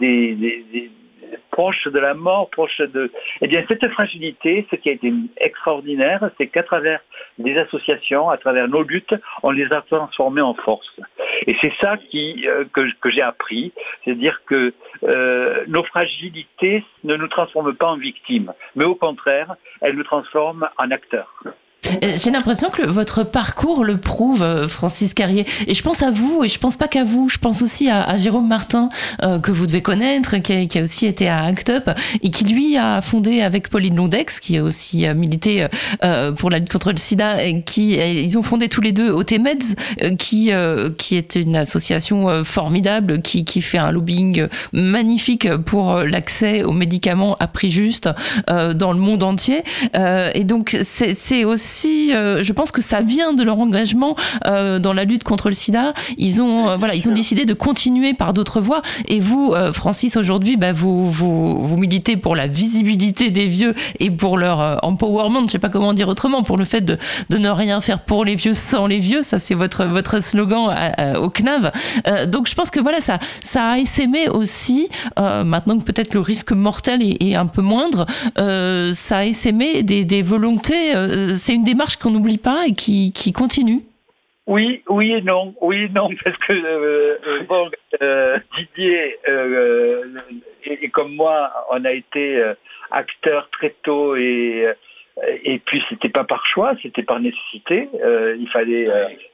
proche de la mort, proche de... Eh bien, cette fragilité, ce qui a été extraordinaire, c'est qu'à travers des associations, à travers nos luttes, on les a transformées en force. Et c'est ça qui, euh, que, j'ai appris, c'est-à-dire que euh, nos fragilités ne nous transforment pas en victimes, mais au contraire, elles nous transforment en acteurs. Euh, j'ai l'impression que votre parcours le prouve, euh, Francis Carrier. Et je pense à vous, et je pense pas qu'à vous. Je pense aussi à, Jérôme Martin, euh, que vous devez connaître, qui a, aussi été à ACT UP, et qui lui a fondé avec Pauline Londex, qui a aussi milité pour la lutte contre le sida, et qui ils ont fondé tous les deux OTMEDS, qui qui est une association formidable, qui, qui fait un lobbying magnifique pour l'accès aux médicaments à prix juste dans le monde entier. et donc c'est aussi euh, je pense que ça vient de leur engagement euh, dans la lutte contre le sida. Ils ont, euh, voilà, ils ont décidé de continuer par d'autres voies. Et vous, Francis, aujourd'hui, bah, vous, vous, vous militez pour la visibilité des vieux et pour leur empowerment, je sais pas comment dire autrement, pour le fait de, ne rien faire pour les vieux sans les vieux. Ça, c'est votre, votre slogan au CNAV. donc, je pense que voilà, ça, ça a essaimé aussi, maintenant que peut-être le risque mortel est, un peu moindre, ça a essaimé des, volontés. Démarche qu'on n'oublie pas et qui, continue oui, oui et non, oui et non, parce que euh, euh, euh, Didier et, comme moi, on a été acteurs très tôt et et puis c'était pas par choix, c'était par nécessité. il fallait,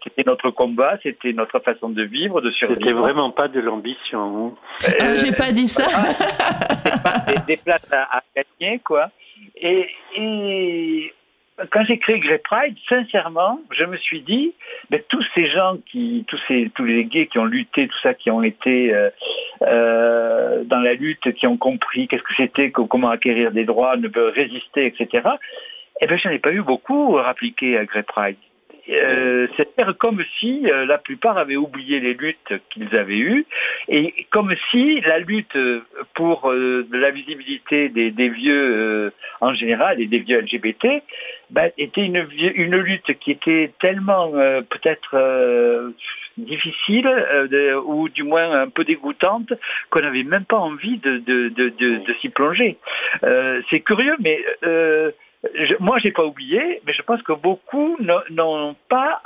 c'était notre combat, c'était notre façon de vivre, de survivre. C'était vraiment pas de l'ambition. Hein. Ah, j'ai pas dit ça. <laughs> pas des, places à, gagner, quoi. Et, et quand j'ai créé Grey Pride, sincèrement, je me suis dit, mais tous ces gens qui, tous ces, tous les gays qui ont lutté, tout ça, qui ont été euh, euh, dans la lutte, qui ont compris qu'est-ce que c'était, comment acquérir des droits, ne peut résister, etc. Eh bien, j'en ai pas eu beaucoup à appliquer à Grey Pride. Euh, c'est comme si euh, la plupart avaient oublié les luttes qu'ils avaient eues et comme si la lutte pour euh, la visibilité des, vieux en général et des vieux LGBT ben, était une, une, lutte qui était tellement peut-être difficile ou du moins un peu dégoûtante qu'on n'avait même pas envie de, de, de, de s'y plonger. C'est curieux, mais je, moi, j'ai pas oublié, mais je pense que beaucoup n'ont pas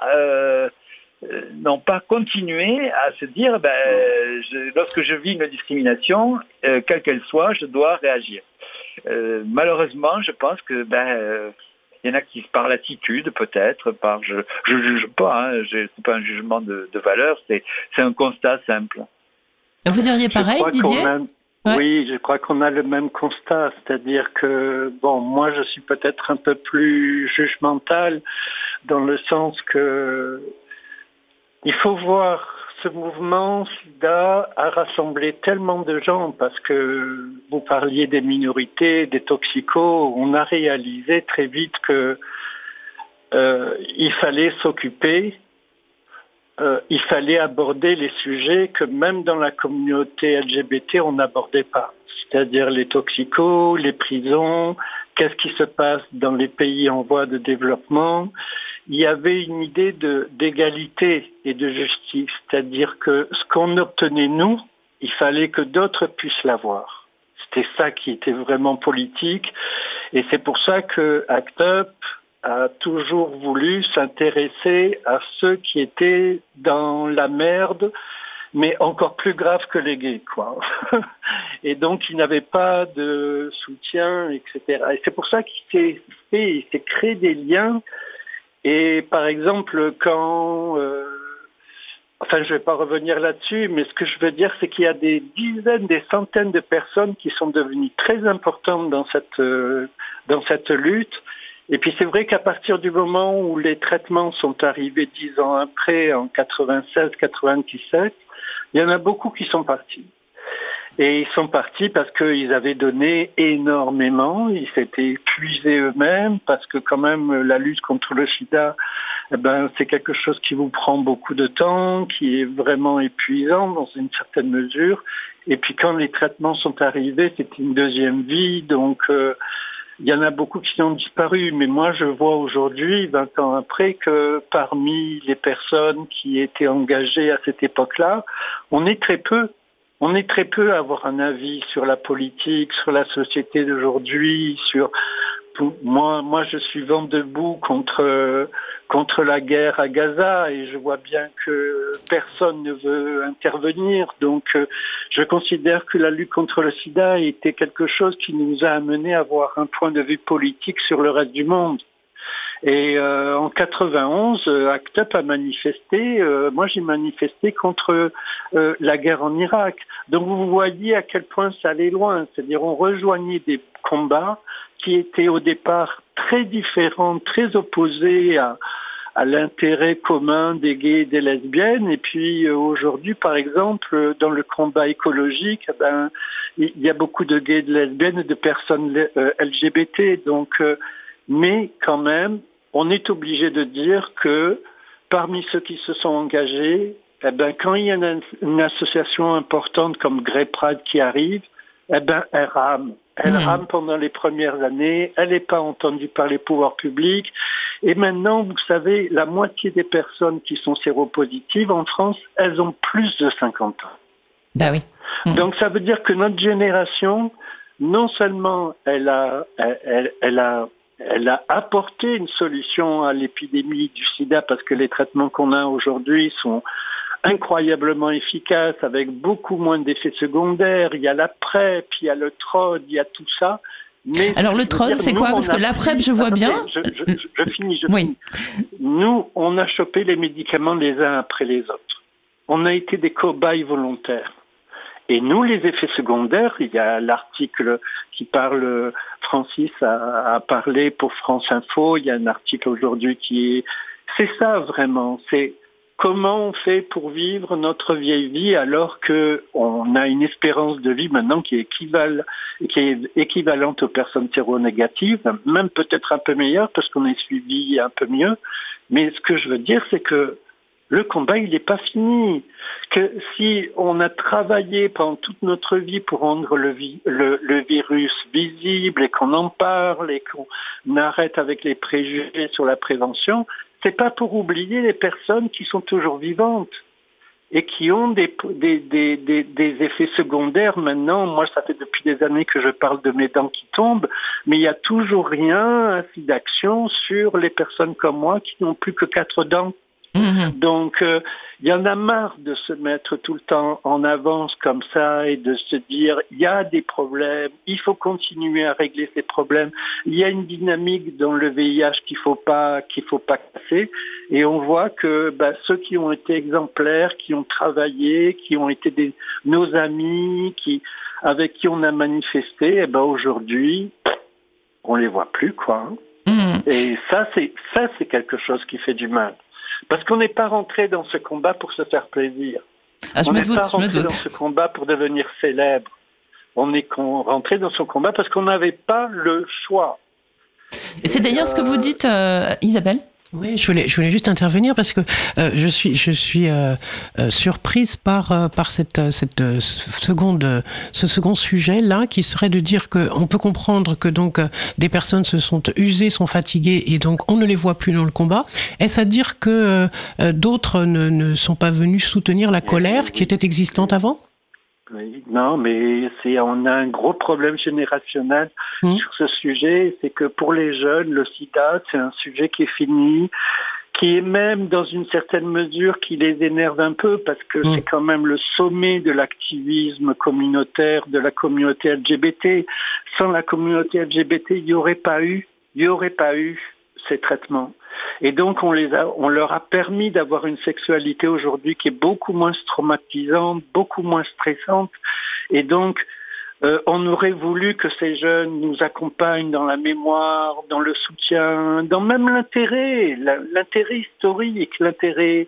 euh, n'ont pas continué à se dire, ben, lorsque je vis une discrimination, euh, quelle qu'elle soit, je dois réagir. Euh, malheureusement, je pense que ben il y en a qui, par l'attitude peut-être, par je je juge pas, hein, c'est pas un jugement de, de valeur, c'est c'est un constat simple. Vous diriez pareil, Didier oui, je crois qu'on a le même constat, c'est-à-dire que, bon, moi je suis peut-être un peu plus jugemental dans le sens que il faut voir ce mouvement SIDA a rassemblé tellement de gens parce que vous parliez des minorités, des toxicos, on a réalisé très vite que euh, il fallait s'occuper euh, il fallait aborder les sujets que même dans la communauté LGBT, on n'abordait pas. C'est-à-dire les toxicos, les prisons, qu'est-ce qui se passe dans les pays en voie de développement. Il y avait une idée d'égalité et de justice. C'est-à-dire que ce qu'on obtenait nous, il fallait que d'autres puissent l'avoir. C'était ça qui était vraiment politique. Et c'est pour ça que ACT UP, a toujours voulu s'intéresser à ceux qui étaient dans la merde, mais encore plus grave que les gays, quoi. <laughs> et donc, il n'avait pas de soutien, etc. Et c'est pour ça qu'il s'est créé des liens. Et par exemple, quand, euh, enfin, je vais pas revenir là-dessus, mais ce que je veux dire, c'est qu'il y a des dizaines, des centaines de personnes qui sont devenues très importantes dans cette, euh, dans cette lutte et puis c'est vrai qu'à partir du moment où les traitements sont arrivés dix ans après, en 96-97, il y en a beaucoup qui sont partis. Et ils sont partis parce qu'ils avaient donné énormément, ils s'étaient épuisés eux-mêmes, parce que quand même la lutte contre le sida, eh ben, c'est quelque chose qui vous prend beaucoup de temps, qui est vraiment épuisant dans une certaine mesure. Et puis quand les traitements sont arrivés, c'est une deuxième vie, donc... Euh, il y en a beaucoup qui ont disparu, mais moi je vois aujourd'hui, 20 ans après, que parmi les personnes qui étaient engagées à cette époque-là, on est très peu. On est très peu à avoir un avis sur la politique, sur la société d'aujourd'hui, sur moi, je suis vent debout contre contre la guerre à Gaza et je vois bien que personne ne veut intervenir. Donc, euh, je considère que la lutte contre le SIDA était quelque chose qui nous a amené à avoir un point de vue politique sur le reste du monde. Et euh, en 91, euh, ACT UP a manifesté, euh, moi j'ai manifesté contre la guerre en Irak. Donc vous voyez à quel point ça allait loin, c'est-à-dire on rejoignait des combats qui étaient au départ très différents, très opposés à, l'intérêt commun des gays et des lesbiennes. Et puis aujourd'hui, par exemple, dans le combat écologique, eh ben, il y a beaucoup de gays et de lesbiennes et de personnes LGBT. Donc mais quand même, on est obligé de dire que parmi ceux qui se sont engagés, eh ben, quand il y a une, association importante comme Grey Pride qui arrive, eh ben, elle rame. Elle hmm. rame pendant les premières années, elle n'est pas entendue par les pouvoirs publics. Et maintenant, vous savez, la moitié des personnes qui sont séropositives en France, elles ont plus de 50 ans. Ben oui. Hmm. Donc ça veut dire que notre génération, non seulement elle a, elle, elle a elle a apporté une solution à l'épidémie du sida parce que les traitements qu'on a aujourd'hui sont incroyablement efficaces avec beaucoup moins d'effets secondaires. Il y a la PrEP, il y a le TROD, il y a tout ça. Mais Alors le TROD, c'est quoi? Parce que la PrEP, je vois bien. Je, finis, je finis. Nous, on a chopé les médicaments les uns après les autres. On a été des cobayes volontaires. Et nous, les effets secondaires, il y a l'article qui parle, Francis a, parlé pour France Info, il y a un article aujourd'hui qui est... C'est ça vraiment, c'est comment on fait pour vivre notre vieille vie alors qu'on a une espérance de vie maintenant qui est, qui est équivalente aux personnes séronégatives, même peut-être un peu meilleure parce qu'on est suivi un peu mieux. Mais ce que je veux dire, c'est que le combat, il n'est pas fini. Que si on a travaillé pendant toute notre vie pour rendre le, virus visible et qu'on en parle et qu'on arrête avec les préjugés sur la prévention, c'est pas pour oublier les personnes qui sont toujours vivantes et qui ont des, effets secondaires maintenant. Moi, ça fait depuis des années que je parle de mes dents qui tombent, mais il n'y a toujours rien ainsi d'action sur les personnes comme moi qui n'ont plus que quatre dents. Mhm. Donc, euh, il y en a marre de se mettre tout le temps en avance comme ça et de se dire il y a des problèmes, il faut continuer à régler ces problèmes. Il y a une dynamique dans le VIH qu'il faut pas qu'il faut pas casser. Et on voit que bah, ceux qui ont été exemplaires, qui ont travaillé, qui ont été des, nos amis, qui avec qui on a manifesté, eh ben aujourd'hui on les voit plus quoi. Mhm. Et ça c'est ça c'est quelque chose qui fait du mal. Parce qu'on n'est pas rentré dans ce combat pour se faire plaisir. Ah, on n'est pas rentré dans ce combat pour devenir célèbre. On est rentré dans ce combat parce qu'on n'avait pas le choix. Et c'est d'ailleurs ce que vous dites, euh, Isabelle? Oui, je voulais, je voulais juste intervenir parce que euh, je suis, je suis euh, euh, surprise par, par cette, cette seconde, ce second sujet là, qui serait de dire que on peut comprendre que donc des personnes se sont usées, sont fatiguées et donc on ne les voit plus dans le combat. Est-ce à dire que d'autres ne, ne sont pas venus soutenir la colère qui était existante avant? Non, mais c'est on a un gros problème générationnel mmh. sur ce sujet. C'est que pour les jeunes, le SIDA, c'est un sujet qui est fini, qui est même dans une certaine mesure qui les énerve un peu parce que mmh. c'est quand même le sommet de l'activisme communautaire de la communauté LGBT. Sans la communauté LGBT, il n'y aurait pas eu, il n'y aurait pas eu ces traitements. Et donc on, les a, on leur a permis d'avoir une sexualité aujourd'hui qui est beaucoup moins traumatisante, beaucoup moins stressante. Et donc euh, on aurait voulu que ces jeunes nous accompagnent dans la mémoire, dans le soutien, dans même l'intérêt, l'intérêt historique, l'intérêt,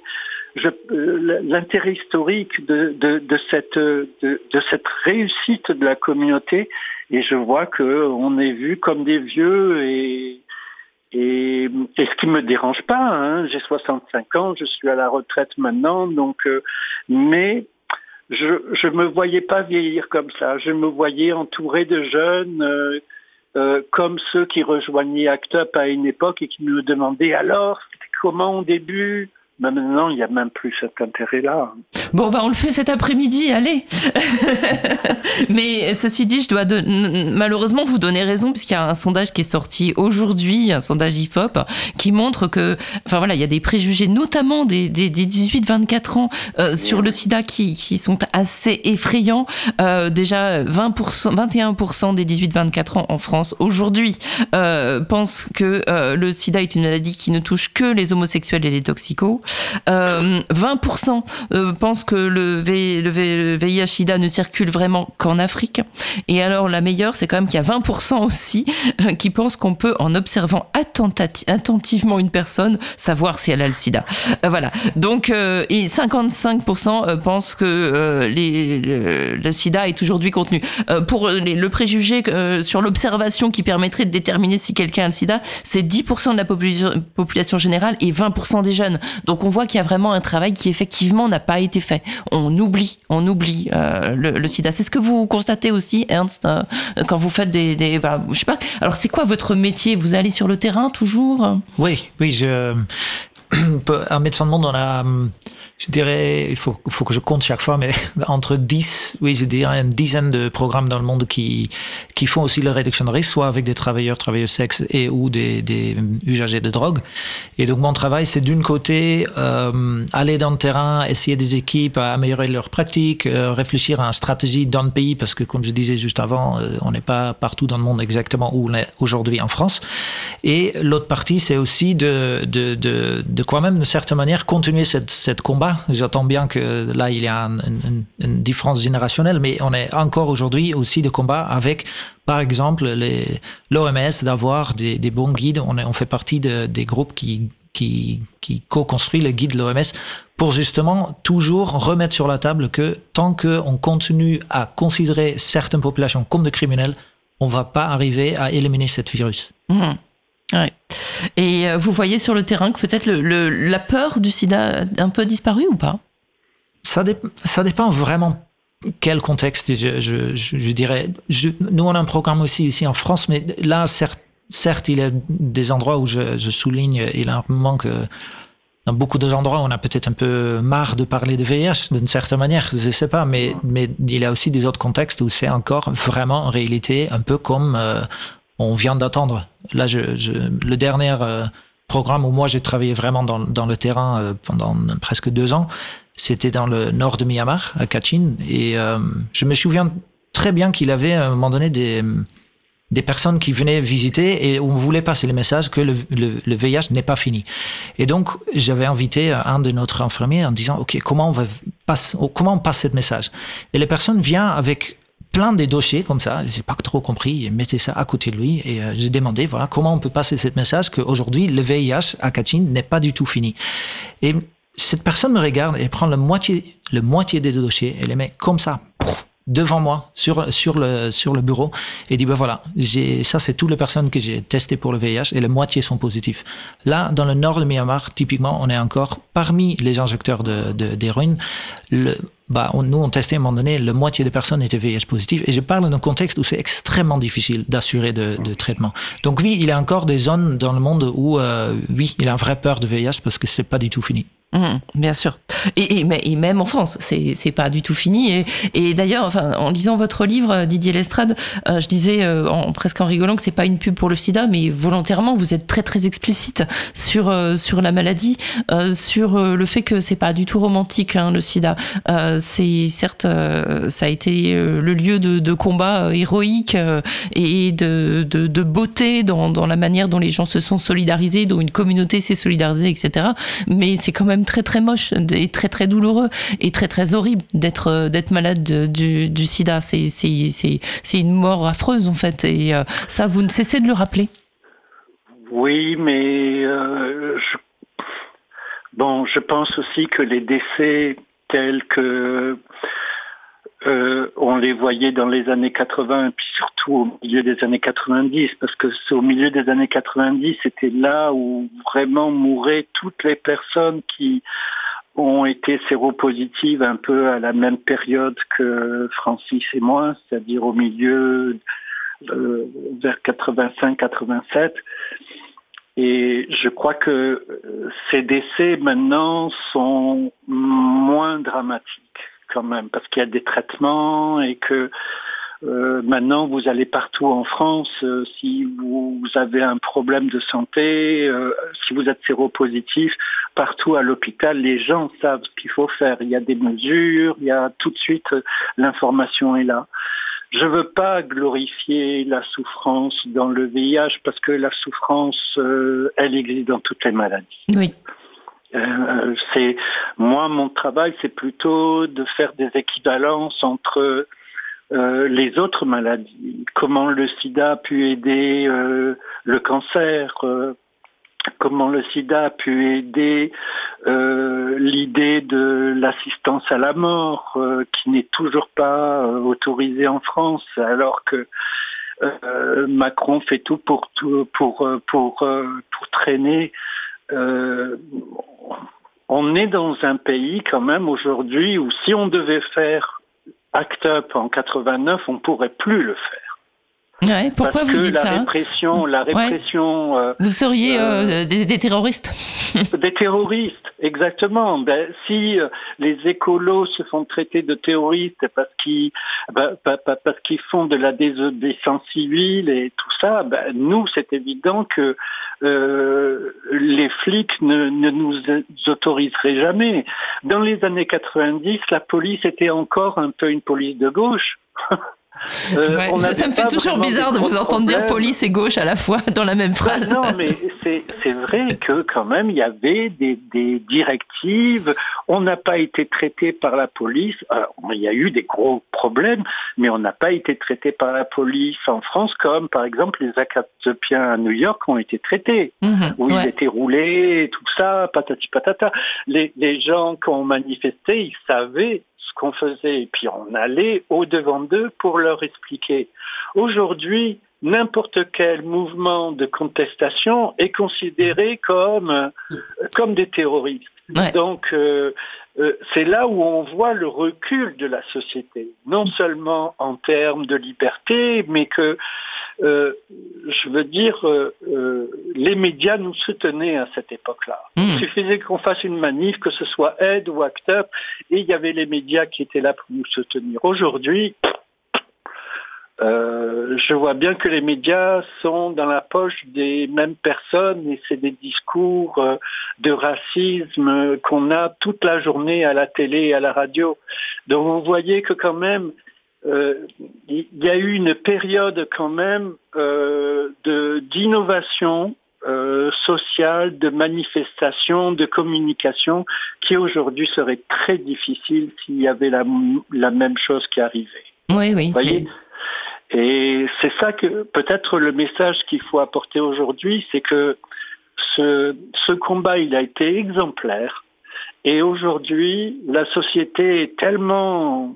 euh, l'intérêt historique de, de, de, cette, de, de, cette réussite de la communauté. Et je vois que on est vu comme des vieux et et, ce qui me dérange pas, hein, j'ai 65 ans, je suis à la retraite maintenant, donc euh, mais je je me voyais pas vieillir comme ça. Je me voyais entouré de jeunes euh, euh, comme ceux qui rejoignaient ACT UP à une époque et qui me demandaient alors comment au début maintenant, il n'y a même plus cet intérêt-là. Bon, bah, on le fait cet après-midi, allez. <laughs> Mais ceci dit, je dois malheureusement vous donner raison, puisqu'il y a un sondage qui est sorti aujourd'hui, un sondage IFOP, qui montre que, enfin voilà, il y a des préjugés, notamment des, des, 18-24 ans, euh, sur le sida qui, qui sont assez effrayants. Euh, déjà, 20%, 21% des 18-24 ans en France aujourd'hui euh, pensent que euh, le sida est une maladie qui ne touche que les homosexuels et les toxicos. 20% euh, euh, pensent que le, VIH-Sida ne circule vraiment qu'en Afrique. Et alors la meilleure, c'est quand même qu'il y a 20% aussi euh, qui pensent qu'on peut, en observant attentivement une personne, savoir si elle a le sida. voilà. Donc, et 55% pensent que le, sida est aujourd'hui contenu. pour le préjugé sur l'observation qui permettrait de déterminer si quelqu'un a le sida, c'est 10% de la population générale et 20% des jeunes. On voit qu'il y a vraiment un travail qui effectivement n'a pas été fait. On oublie, on oublie euh, le, sida. C'est ce que vous constatez aussi, Ernst, euh, quand vous faites des, des bah, je sais pas. Alors c'est quoi votre métier? Vous allez sur le terrain toujours? Oui, oui. Je, <clears throat> un médecin de monde, on a je dirais, il faut, que je compte chaque fois, mais <laughs> entre 10, oui, je dirais une dizaine de programmes dans le monde qui, qui font aussi la réduction de risque, soit avec des travailleurs, travailleurs sexe et ou des, des usagers de drogue. Et donc, mon travail, c'est d'une côté, euh, aller dans le terrain, essayer des équipes à améliorer leurs pratiques, euh, réfléchir à une stratégie dans le pays, parce que, comme je disais juste avant, euh, on n'est pas partout dans le monde exactement où on est aujourd'hui en France. Et l'autre partie, c'est aussi de, de, de quoi même, d'une certaine manière, continuer cette, combat. J'entends bien que là, il y a une, différence générationnelle, mais on est encore aujourd'hui aussi de combat avec, par exemple, l'OMS, d'avoir des, bons guides. On, fait partie des groupes qui, qui, qui co-construit le guide de l'OMS pour justement toujours remettre sur la table que tant qu'on continue à considérer certaines populations comme des criminels, on va pas arriver à éliminer ce virus. Mmh. Et euh, vous voyez sur le terrain que peut-être la peur du sida a un peu disparu ou pas? Ça, dépend vraiment quel contexte, je, dirais. nous, on a un programme aussi ici en France, mais là, certes, il y a des endroits où je, souligne énormément que dans beaucoup d'endroits, on a peut-être un peu marre de parler de VIH d'une certaine manière, je ne sais pas, mais, mais il y a aussi des autres contextes où c'est encore vraiment en réalité un peu comme euh, on vient d'attendre. Là, le dernier euh, programme où moi j'ai travaillé vraiment dans, le terrain euh, pendant presque deux ans, c'était dans le nord de Myanmar, à Kachin, et je me souviens très bien qu'il avait à un moment donné des des personnes qui venaient visiter et on voulait passer le message que le, le, VIH n'est pas fini. Et donc, j'avais invité un de notre infirmiers en disant, OK, comment on va passe, comment on passe ce message? Et les personnes viennent avec plein de dossiers comme ça, j'ai pas trop compris, et mettez ça à côté de lui et euh, j'ai demandé voilà comment on peut passer ce message qu'aujourd'hui le VIH à Kachin n'est pas du tout fini. Et cette personne me regarde et prend la moitié, le moitié des dossiers et les met comme ça devant moi sur, sur, le, sur le bureau et dit ben voilà, ça c'est toutes les personnes que j'ai testées pour le VIH et la moitié sont positifs. Là, dans le nord de Myanmar, typiquement, on est encore parmi les injecteurs d'héroïne. De, bah, nous, on testait à un moment donné, la moitié des personnes étaient VIH positives. Et je parle d'un contexte où c'est extrêmement difficile d'assurer de, de, traitement. Donc oui, il y a encore des zones dans le monde où, euh, oui, il a une vraie peur de VIH parce que c'est pas du tout fini. Mmh, bien sûr. Et, et, et, même en France, c'est, pas du tout fini. Et, et d'ailleurs, enfin, en lisant votre livre, Didier Lestrade, euh, je disais euh, en, presque en rigolant que c'est pas une pub pour le sida, mais volontairement, vous êtes très très explicite sur euh, sur la maladie, sur le fait que c'est pas du tout romantique hein, le sida. c'est certes, ça a été le lieu de, de combat héroïque et de, de, de beauté dans, dans la manière dont les gens se sont solidarisés, dont une communauté s'est solidarisée, etc. Mais c'est quand même très très moche et très très douloureux et très très horrible d'être euh, d'être malade du, sida. C'est c'est une mort affreuse en fait et euh, ça vous ne cessez de le rappeler. Oui, mais euh, bon, je pense aussi que les décès tels que euh, on les voyait dans les années 80 et puis surtout au milieu des années 90 parce que c'est au milieu des années 90 c'était là où vraiment mouraient toutes les personnes qui ont été séropositives un peu à la même période que Francis et moi, c'est-à-dire au milieu euh, vers 85-87. Et je crois que euh, ces décès maintenant sont moins dramatiques quand même, parce qu'il y a des traitements et que euh, maintenant, vous allez partout en France, euh, si vous, avez un problème de santé, euh, si vous êtes séropositif, partout à l'hôpital, les gens savent ce qu'il faut faire. Il y a des mesures, il y a tout de suite l'information est là. Je veux pas glorifier la souffrance dans le VIH parce que la souffrance, elle existe dans toutes les maladies. Euh, c'est moi mon travail, c'est plutôt de faire des équivalences entre euh, les autres maladies, comment le SIDA a pu aider euh, le cancer, comment le SIDA a pu aider l'idée de l'assistance à la mort, qui n'est toujours pas autorisée en France, alors que Macron fait tout pour tout, pour pour pour traîner euh, on est dans un pays quand même aujourd'hui où si on devait faire Act Up en 89, on pourrait plus le faire pourquoi vous dites la ça répression, la répression. Euh, vous seriez euh, euh, des, terroristes. <laughs> des terroristes, exactement. Ben, si les écolos se font traiter de terroristes parce qu'ils ben, parce qu'ils font de la désobéissance civile et tout ça, ben, nous c'est évident que les flics ne, ne nous autoriseraient jamais. Dans les années 90, la police était encore un peu une police de gauche. <laughs> Euh, ça, me fait toujours bizarre de vous entendre dire police et gauche à la fois <laughs> dans la même phrase. non, mais c'est vrai que quand même il y avait des, des directives. On n'a pas été traité par la police. Alors, il y a eu des gros problèmes, mais on n'a pas été traité par la police en France comme par exemple les Acatopiens à New York ont été traités, Mhm, où ouais. ils étaient roulés, tout ça, patati patata. Les, les gens qui ont manifesté, ils savaient ce qu'on faisait, et puis on allait au devant d'eux pour leur expliquer. Aujourd'hui, n'importe quel mouvement de contestation est considéré comme euh, comme des terroristes. Ouais. Donc euh, euh, c'est là où on voit le recul de la société, non seulement en termes de liberté, mais que euh, je veux dire euh, euh, les médias nous soutenaient à cette époque-là. Mhm. Il suffisait qu'on fasse une manif, que ce soit Aide ou Act Up, et il y avait les médias qui étaient là pour nous soutenir. Aujourd'hui, euh, je vois bien que les médias sont dans la poche des mêmes personnes et c'est des discours euh, de racisme qu'on a toute la journée à la télé et à la radio. Donc vous voyez que quand même, euh, il y a eu une période quand même d'innovation sociale, de manifestation, de communication, qui aujourd'hui serait très difficile s'il y avait la, la même chose qui arrivait. Oui, oui, Vous voyez c'est. Et c'est ça que peut-être le message qu'il faut apporter aujourd'hui, c'est que ce, ce combat, il a été exemplaire. Et aujourd'hui, la société est tellement,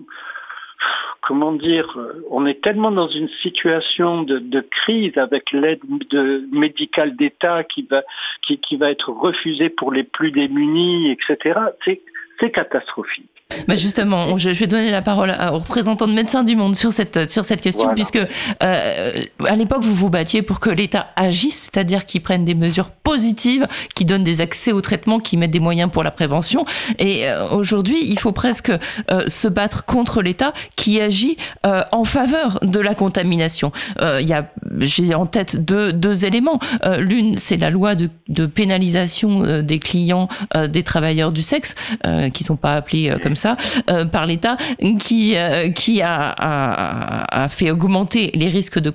comment dire, on est tellement dans une situation de, crise avec l'aide de, médicale d'État qui va, qui, qui va être refusée pour les plus démunis, etc. c'est catastrophique. Bah justement, je, vais donner la parole aux représentants de Médecins du Monde sur cette, sur cette question, Voilà. puisque euh, à l'époque, vous vous battiez pour que l'État agisse, c'est-à-dire qu'il prenne des mesures positives, qui donnent des accès au traitement, qui mettent des moyens pour la prévention. Et euh, aujourd'hui, il faut presque euh, se battre contre l'État qui agit euh, en faveur de la contamination. Euh, Il y a, j'ai en tête deux, deux éléments. Euh, L'une, c'est la loi de, de pénalisation euh, des clients euh, des travailleurs du sexe, euh, qui sont pas appelés euh, comme ça euh, par l'État, qui qui a, a, a fait augmenter les risques de,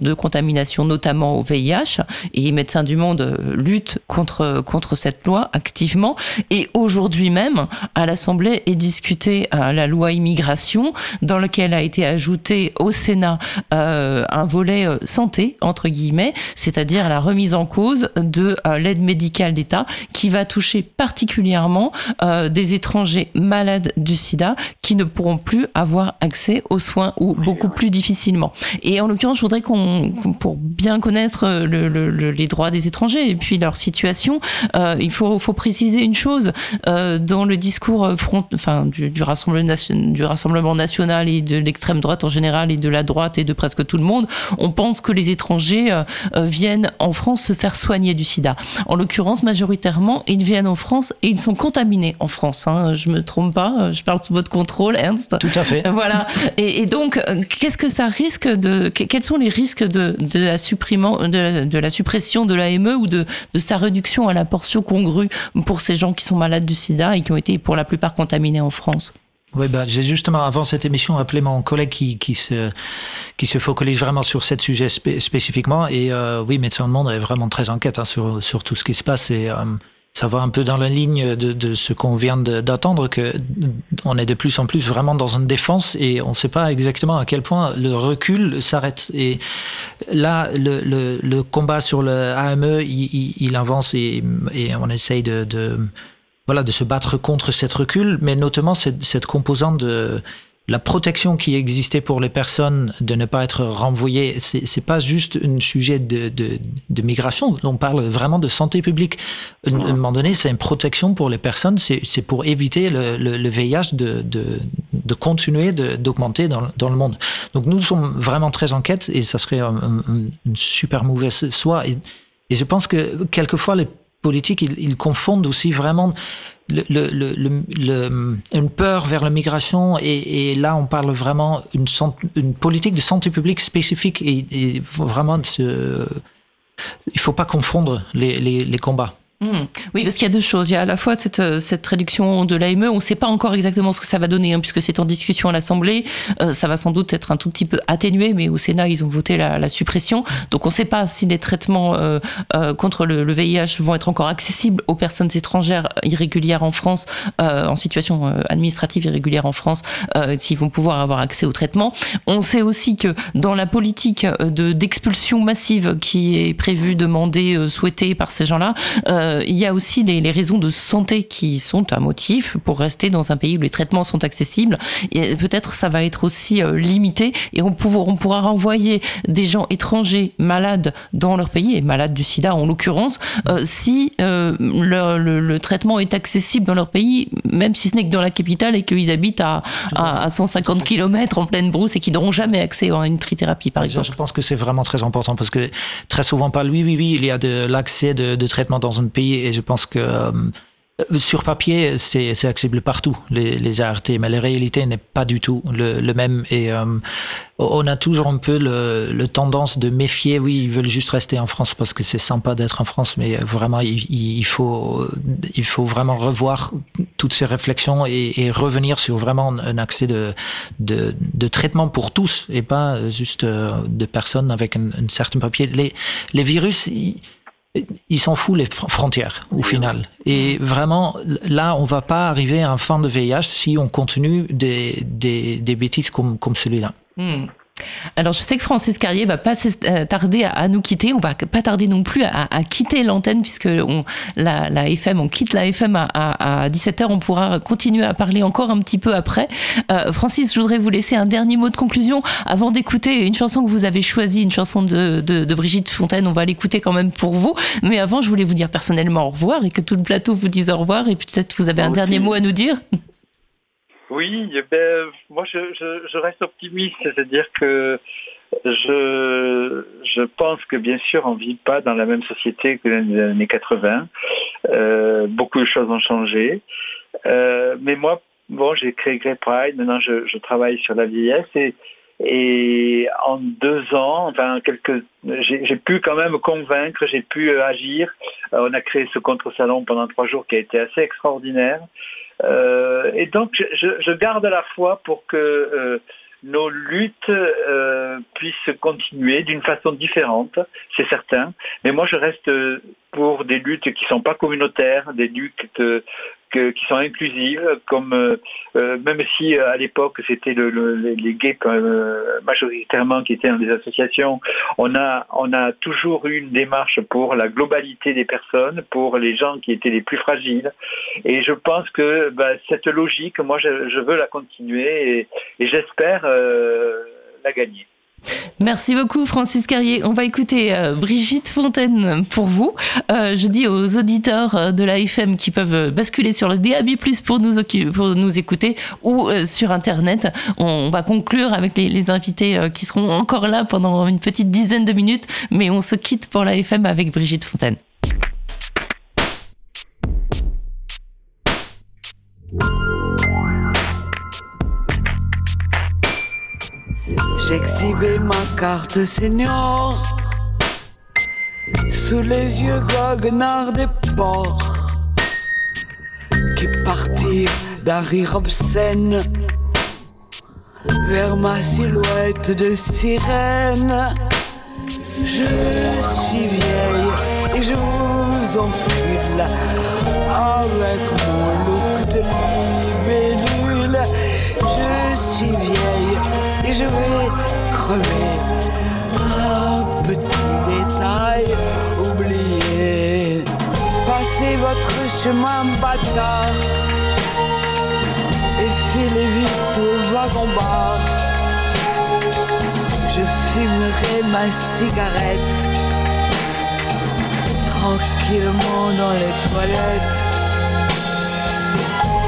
de contamination, notamment au VIH. Et Médecins du Monde lutte contre contre cette loi activement. Et aujourd'hui même, à l'Assemblée est discutée la loi immigration, dans lequel a été ajouté au Sénat un volet santé entre guillemets, c'est-à-dire la remise en cause de euh, l'aide médicale d'État qui va toucher particulièrement euh, des étrangers malades du sida qui ne pourront plus avoir accès aux soins ou beaucoup plus difficilement. Et en l'occurrence, je voudrais qu'on, pour bien connaître euh, le- le- le- les droits des étrangers et puis leur situation, euh, il faut, faut préciser une chose euh, dans le discours front, enfin, du, du, Rassemblement du Rassemblement national et de l'extrême droite en général et de la droite et de presque tout le monde, on pense que les étrangers euh, euh, viennent en France se faire soigner du sida. En l'occurrence, majoritairement, ils viennent en France et ils sont contaminés en France. Hein. Je me trompe pas, euh, je parle sous votre contrôle, Ernst. Tout à fait. <laughs> Voilà. Et, et donc, qu'est-ce que ça risque de, que- quels sont les risques de, de la supprimant, de, la- de la suppression de l'AME ou de, de sa réduction à la portion congrue pour ces gens qui sont malades du sida et qui ont été pour la plupart contaminés en France? Oui, bah, j'ai justement, avant cette émission, appelé mon collègue qui, qui, se, qui se focalise vraiment sur ce sujet spé- spécifiquement. Et euh, oui, Médecins du Monde est vraiment très enquête hein, sur, sur tout ce qui se passe. Et euh, ça va un peu dans la ligne de, de ce qu'on vient d'attendre, que on est de plus en plus vraiment dans une défense et on ne sait pas exactement à quel point le recul s'arrête. Et là, le, le, le combat sur le AME, il, il avance et, et on essaye de, de voilà, de se battre contre cette recul, mais notamment cette, composante de la protection qui existait pour les personnes de ne pas être renvoyées. C'est, c'est pas juste un sujet de, de, migration. On parle vraiment de santé publique. À un moment donné, c'est une protection pour les personnes. C'est, pour éviter le, le, le VIH de, de, continuer d'augmenter dans, dans le monde. Donc nous sommes vraiment très en quête et ça serait un, un, une super mauvaise soie. Et, et je pense que quelquefois les politiques, ils, confondent aussi vraiment une peur vers la migration et, là on parle vraiment une, politique de santé publique spécifique et, et vraiment il faut pas confondre les, les combats. Hmm. Oui, parce qu'il y a deux choses. Il y a à la fois cette, euh, cette réduction de l'AME. On ne sait pas encore exactement ce que ça va donner, hein, puisque c'est en discussion à l'Assemblée. Euh, ça va sans doute être un tout petit peu atténué, mais au Sénat, ils ont voté la, suppression. Donc on ne sait pas si les traitements euh, contre le, VIH vont être encore accessibles aux personnes étrangères irrégulières en France, en situation administrative irrégulière en France, s'ils vont pouvoir avoir accès au traitement. On sait aussi que dans la politique de d'expulsion massive qui est prévue, demandée, souhaitée par ces gens-là, euh, il y a aussi les, les, raisons de santé qui sont un motif pour rester dans un pays où les traitements sont accessibles. Et peut-être ça va être aussi euh, limité et on, pourra, on pourra renvoyer des gens étrangers malades dans leur pays, et malades du sida en l'occurrence, euh, si le, le, le, traitement est accessible dans leur pays, même si ce n'est que dans la capitale et qu'ils habitent à, à, à, 150 km en pleine brousse et qu'ils n'auront jamais accès à une trithérapie, par exemple. Je pense que c'est vraiment très important parce que très souvent, pas oui, oui, oui, il y a de l'accès de, de traitement dans un et je pense que euh, sur papier, c'est accessible partout, les, les, ART, mais la réalité n'est pas du tout le, même. Et euh, on a toujours un peu le, tendance de méfier. Oui, ils veulent juste rester en France parce que c'est sympa d'être en France, mais vraiment, il, faut, il faut vraiment revoir toutes ces réflexions et, revenir sur vraiment un accès de, de, traitement pour tous et pas juste euh, de personnes avec un, un certain papier. Les, les virus, ils s'en foutent les frontières au final. Et vraiment, là, on va pas arriver à un fin de VIH si on continue des, des, des bêtises comme, comme celui-là. Mmh. Alors, je sais que Francis Carrier va pas tarder à, nous quitter. On va pas tarder non plus à, à quitter l'antenne puisque on, la, la, FM, on quitte la FM à, à, 17h. On pourra continuer à parler encore un petit peu après. Euh, Francis, je voudrais vous laisser un dernier mot de conclusion avant d'écouter une chanson que vous avez choisie, une chanson de, de, de Brigitte Fontaine. On va l'écouter quand même pour vous. Mais avant, je voulais vous dire personnellement au revoir et que tout le plateau vous dise au revoir. Et peut-être vous avez un okay. dernier mot à nous dire. Oui, ben, moi je, je, je reste optimiste, c'est-à-dire que je, je pense que bien sûr on ne vit pas dans la même société que dans les années 80. Euh, beaucoup de choses ont changé. Euh, mais moi, bon, j'ai créé Grey Pride, maintenant je, je travaille sur la vieillesse et, et en deux ans, enfin quelques, j'ai pu quand même convaincre, j'ai pu agir. Euh, on a créé ce contre-salon pendant trois jours qui a été assez extraordinaire. Euh, et donc, je, je, garde la foi pour que euh, nos luttes euh, puissent continuer d'une façon différente, c'est certain. Mais moi, je reste pour des luttes qui ne sont pas communautaires, des luttes qui sont inclusives, comme euh, même si à l'époque c'était le, le, les gays euh, majoritairement qui étaient dans des associations, on a on a toujours eu une démarche pour la globalité des personnes, pour les gens qui étaient les plus fragiles. Et je pense que bah, cette logique, moi, je, veux la continuer et, j'espère euh, la gagner. Merci beaucoup Francis Carrier. On va écouter euh, Brigitte Fontaine pour vous. Euh, je dis aux auditeurs de la FM qui peuvent basculer sur le DAB+ pour nous pour nous écouter ou euh, sur internet. On, va conclure avec les, invités euh, qui seront encore là pendant une petite dizaine de minutes, mais on se quitte pour la FM avec Brigitte Fontaine. J'exhibais ma carte senior Sous les yeux goguenards des porcs Qui partirent d'un rire obscène Vers ma silhouette de sirène. Je suis vieille et je vous encule Avec mon look de libellule je vais crever. Un petit détail oublié. Passez votre chemin bâtard et filez vite au wagon bar je fumerai ma cigarette tranquillement dans les toilettes.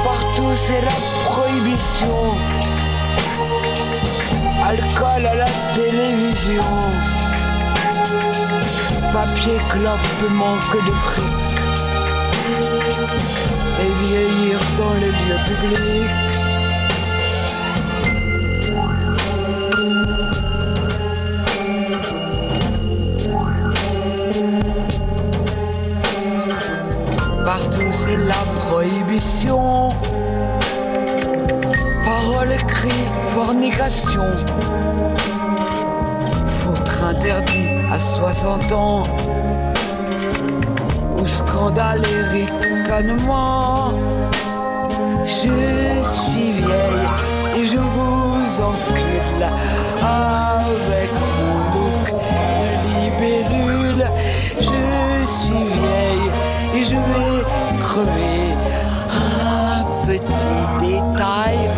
Partout c'est la prohibition alcool à la télévision. Papier clope manque de fric. Et vieillir dans les lieux publics. Oiseaux, c'est la prohibition. Parole, écrit, fornication. Foutre interdit à 60 ans. Ou scandale et ricanement. Je suis vieille et je vous encule avec mon look de libellule. Je suis vieille et je vais crever. Un petit détail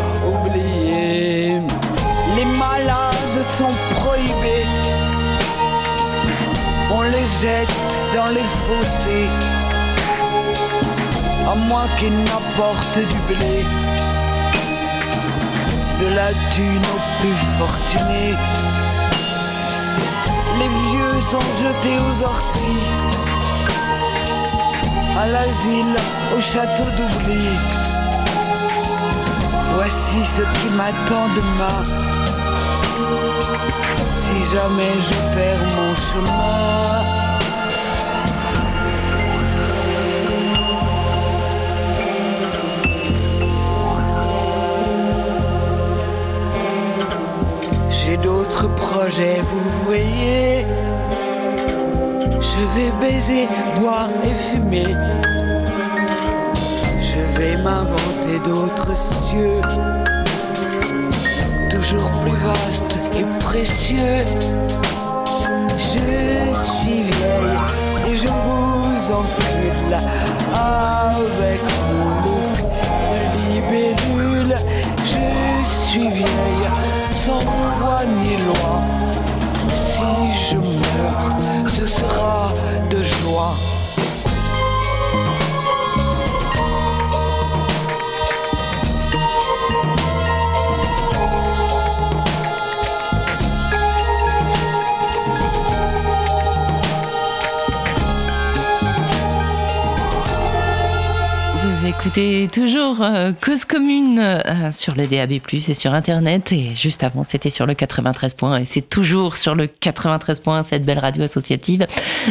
sont prohibés. On les jette dans les fossés. À moins qu'ils n'apportent du blé de la thune aux plus fortunés. Les vieux sont jetés aux orties, à l'asile, au château d'oubli. Voici ce qui m'attend demain, si jamais je perds mon chemin. J'ai d'autres projets, vous voyez. Je vais baiser, boire et fumer. Je vais m'inventer d'autres cieux, toujours plus vastes Je suis vieille et je vous encule avec mon look de libellule. Je suis vieille sans foi ni loi. Si je meurs, ce sera de joie. Écoutez toujours euh, Cause Commune euh, sur le DAB+, et sur Internet. Et juste avant, c'était sur le 93 points. Et c'est toujours sur le 93 points, cette belle radio associative.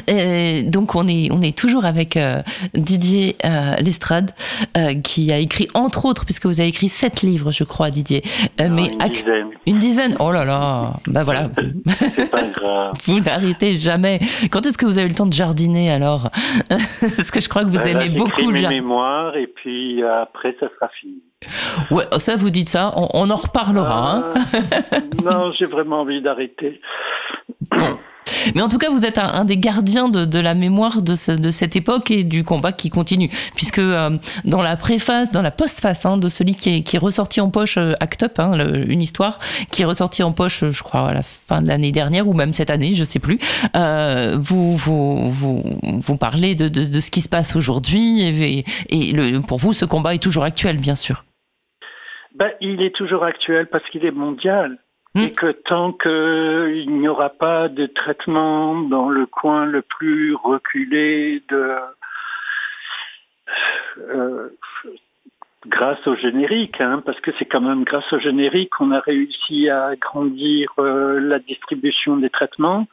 Et donc, on est, on est toujours avec euh, Didier euh, Lestrade, euh, qui a écrit, entre autres, puisque vous avez écrit sept livres, je crois, Didier. Euh, Non, mais une dizaine. Une dizaine Oh là là Bah voilà <laughs> C'est pas grave. <laughs> Vous n'arrêtez jamais. Quand est-ce que vous avez le temps de jardiner alors? <laughs> Parce que je crois que vous là, aimez beaucoup le jardin. mémoires et puis euh, après ça sera fini. Ouais, ça vous dites ça, on, on en reparlera. hein. Euh, non, j'ai vraiment envie d'arrêter. Mais en tout cas, vous êtes un, des gardiens de, la mémoire de, ce- de cette époque et du combat qui continue. Puisque euh, dans la préface, dans la postface hein, de celui qui est, qui est ressorti en poche euh, Act Up, hein, une histoire qui est ressortie en poche, je crois, à la fin de l'année dernière ou même cette année, je sais plus, euh, vous, vous, vous, parlez de, ce qui se passe aujourd'hui et, pour vous, ce combat est toujours actuel, bien sûr. Ben, il est toujours actuel parce qu'il est mondial. Hmm. Et que tant qu'il n'y aura pas de traitement dans le coin le plus reculé de euh, grâce au générique, hein, parce que c'est quand même grâce au générique qu'on a réussi à agrandir euh, la distribution des traitements.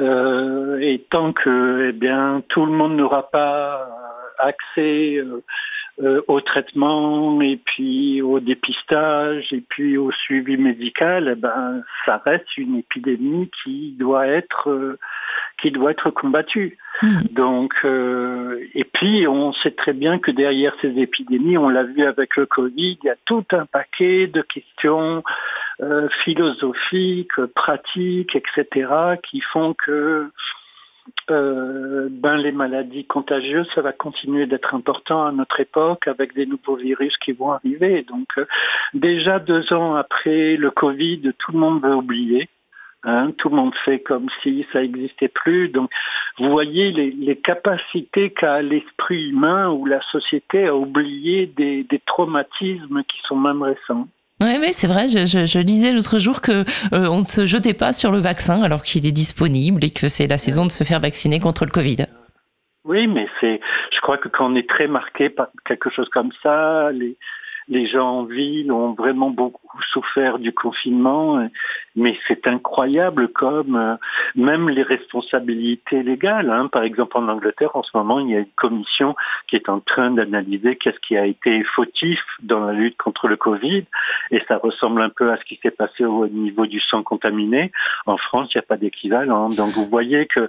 Euh, et tant que eh bien tout le monde n'aura pas accès euh, au traitement et puis au dépistage et puis au suivi médical, eh ben ça reste une épidémie qui doit être euh, qui doit être combattue. Hmm. Donc euh, et puis on sait très bien que derrière ces épidémies, on l'a vu avec le Covid, il y a tout un paquet de questions euh, philosophiques, pratiques, etc., qui font que euh, ben, les maladies contagieuses, ça va continuer d'être important à notre époque avec des nouveaux virus qui vont arriver. Donc euh, déjà deux ans après le Covid, tout le monde veut oublier. Hein, tout le monde fait comme si ça n'existait plus. Donc, vous voyez les, capacités qu'a l'esprit humain ou la société à oublier des traumatismes qui sont même récents. Oui, ouais, c'est vrai. Je, je, je l'autre jour que euh, on ne se jetait pas sur le vaccin alors qu'il est disponible et que c'est la saison de se faire vacciner contre le Covid. Oui, mais c'est, je crois que quand on est très marqué par quelque chose comme ça, les, les gens en ville ont vraiment beaucoup souffert du confinement, mais c'est incroyable comme euh, même les responsabilités légales. Hein. Par exemple, en Angleterre, en ce moment, il y a une commission qui est en train d'analyser qu'est-ce qui a été fautif dans la lutte contre le Covid, et ça ressemble un peu à ce qui s'est passé au niveau du sang contaminé. En France, il n'y a pas d'équivalent. Donc, vous voyez qu'il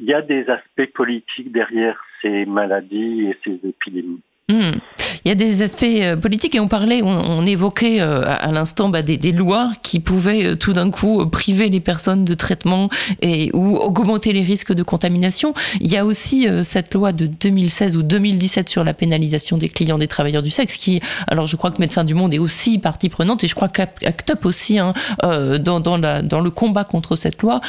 y a des aspects politiques derrière ces maladies et ces épidémies. Hmm. Il y a des aspects euh, politiques et on parlait, on, évoquait euh, à l'instant bah, des, lois qui pouvaient euh, tout d'un coup priver les personnes de traitement et ou augmenter les risques de contamination. Il y a aussi cette loi de 2016 ou 2017 sur la pénalisation des clients des travailleurs du sexe qui, alors je crois que Médecins du Monde est aussi partie prenante et je crois qu'ACT UP aussi hein, dans, dans, la, dans le combat contre cette loi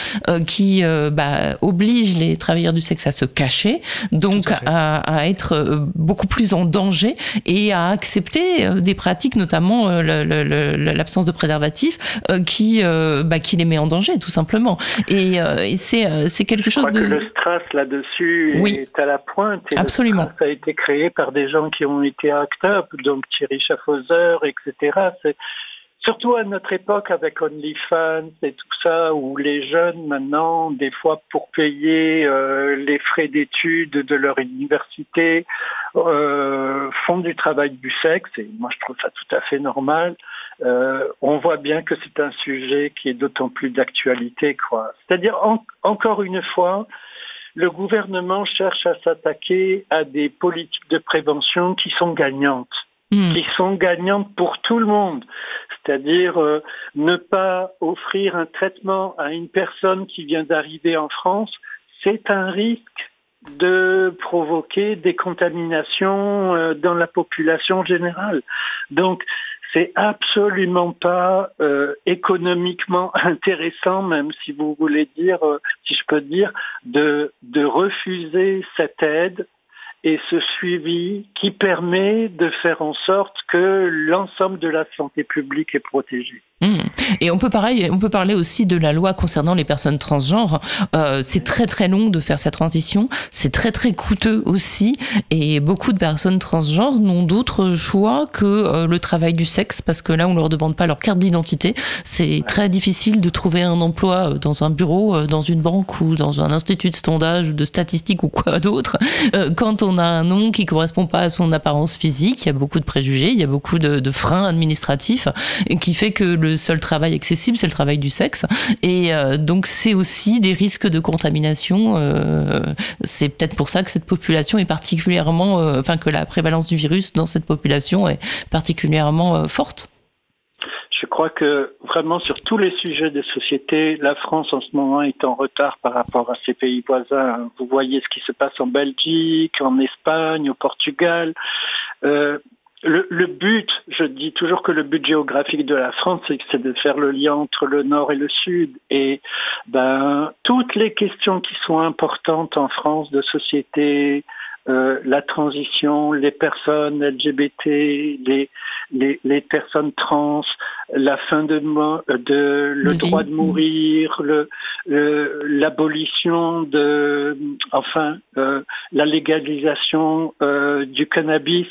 qui bah, oblige les travailleurs du sexe à se cacher, donc à, à, être beaucoup plus en danger et à accepter euh, des pratiques, notamment euh, l'absence de préservatif, euh, qui, bah, qui les met en danger, tout simplement. Et, c'est quelque chose de... le strass là-dessus est à la pointe. Absolument. ça a été créé par des gens qui ont été acteurs, donc Thierry Schaffhauser, etc. Surtout à notre époque avec OnlyFans et tout ça, où les jeunes maintenant, des fois pour payer euh, les frais d'études de leur université, euh, font du travail du sexe, et moi je trouve ça tout à fait normal. Euh, on voit bien que c'est un sujet qui est d'autant plus d'actualité. quoi. C'est-à-dire, encore une fois, le gouvernement cherche à s'attaquer à des politiques de prévention qui sont gagnantes. Hmm. qui sont gagnantes pour tout le monde. C'est-à-dire euh, ne pas offrir un traitement à une personne qui vient d'arriver en France, c'est un risque de provoquer des contaminations euh, dans la population générale. Donc, c'est absolument pas euh, économiquement <laughs> intéressant, même si vous voulez dire, si je peux dire, de, de refuser cette aide et ce suivi qui permet de faire en sorte que l'ensemble de la santé publique est protégé. Mmh. Et on peut, pareil, on peut parler aussi de la loi concernant les personnes transgenres. Euh, c'est très très long de faire cette transition, c'est très très coûteux aussi, et beaucoup de personnes transgenres n'ont d'autre choix que euh, le travail du sexe, parce que là on leur demande pas leur carte d'identité. C'est très difficile de trouver un emploi euh, dans un bureau, dans une banque ou dans un institut de sondage ou de statistiques ou quoi d'autre. quand on a un nom qui correspond pas à son apparence physique, il y a beaucoup de préjugés, il y a beaucoup de, de freins administratifs, et qui fait que le seul travail accessible, c'est le travail du sexe. Et euh, donc, c'est aussi des risques de contamination. Euh, c'est peut-être pour ça que cette population est particulièrement, euh, enfin, que la prévalence du virus dans cette population est particulièrement forte. Je crois que vraiment sur tous les sujets de société, la France en ce moment est en retard par rapport à ses pays voisins. Vous voyez ce qui se passe en Belgique, en Espagne, au Portugal le, but, je dis toujours que le but géographique de la France, c'est de faire le lien entre le nord et le sud. Et ben, toutes les questions qui sont importantes en France de société, euh, la transition, les personnes LGBT, les, les, personnes trans, la fin de, de le droit de mourir, l'abolition de, enfin, euh, la légalisation euh, du cannabis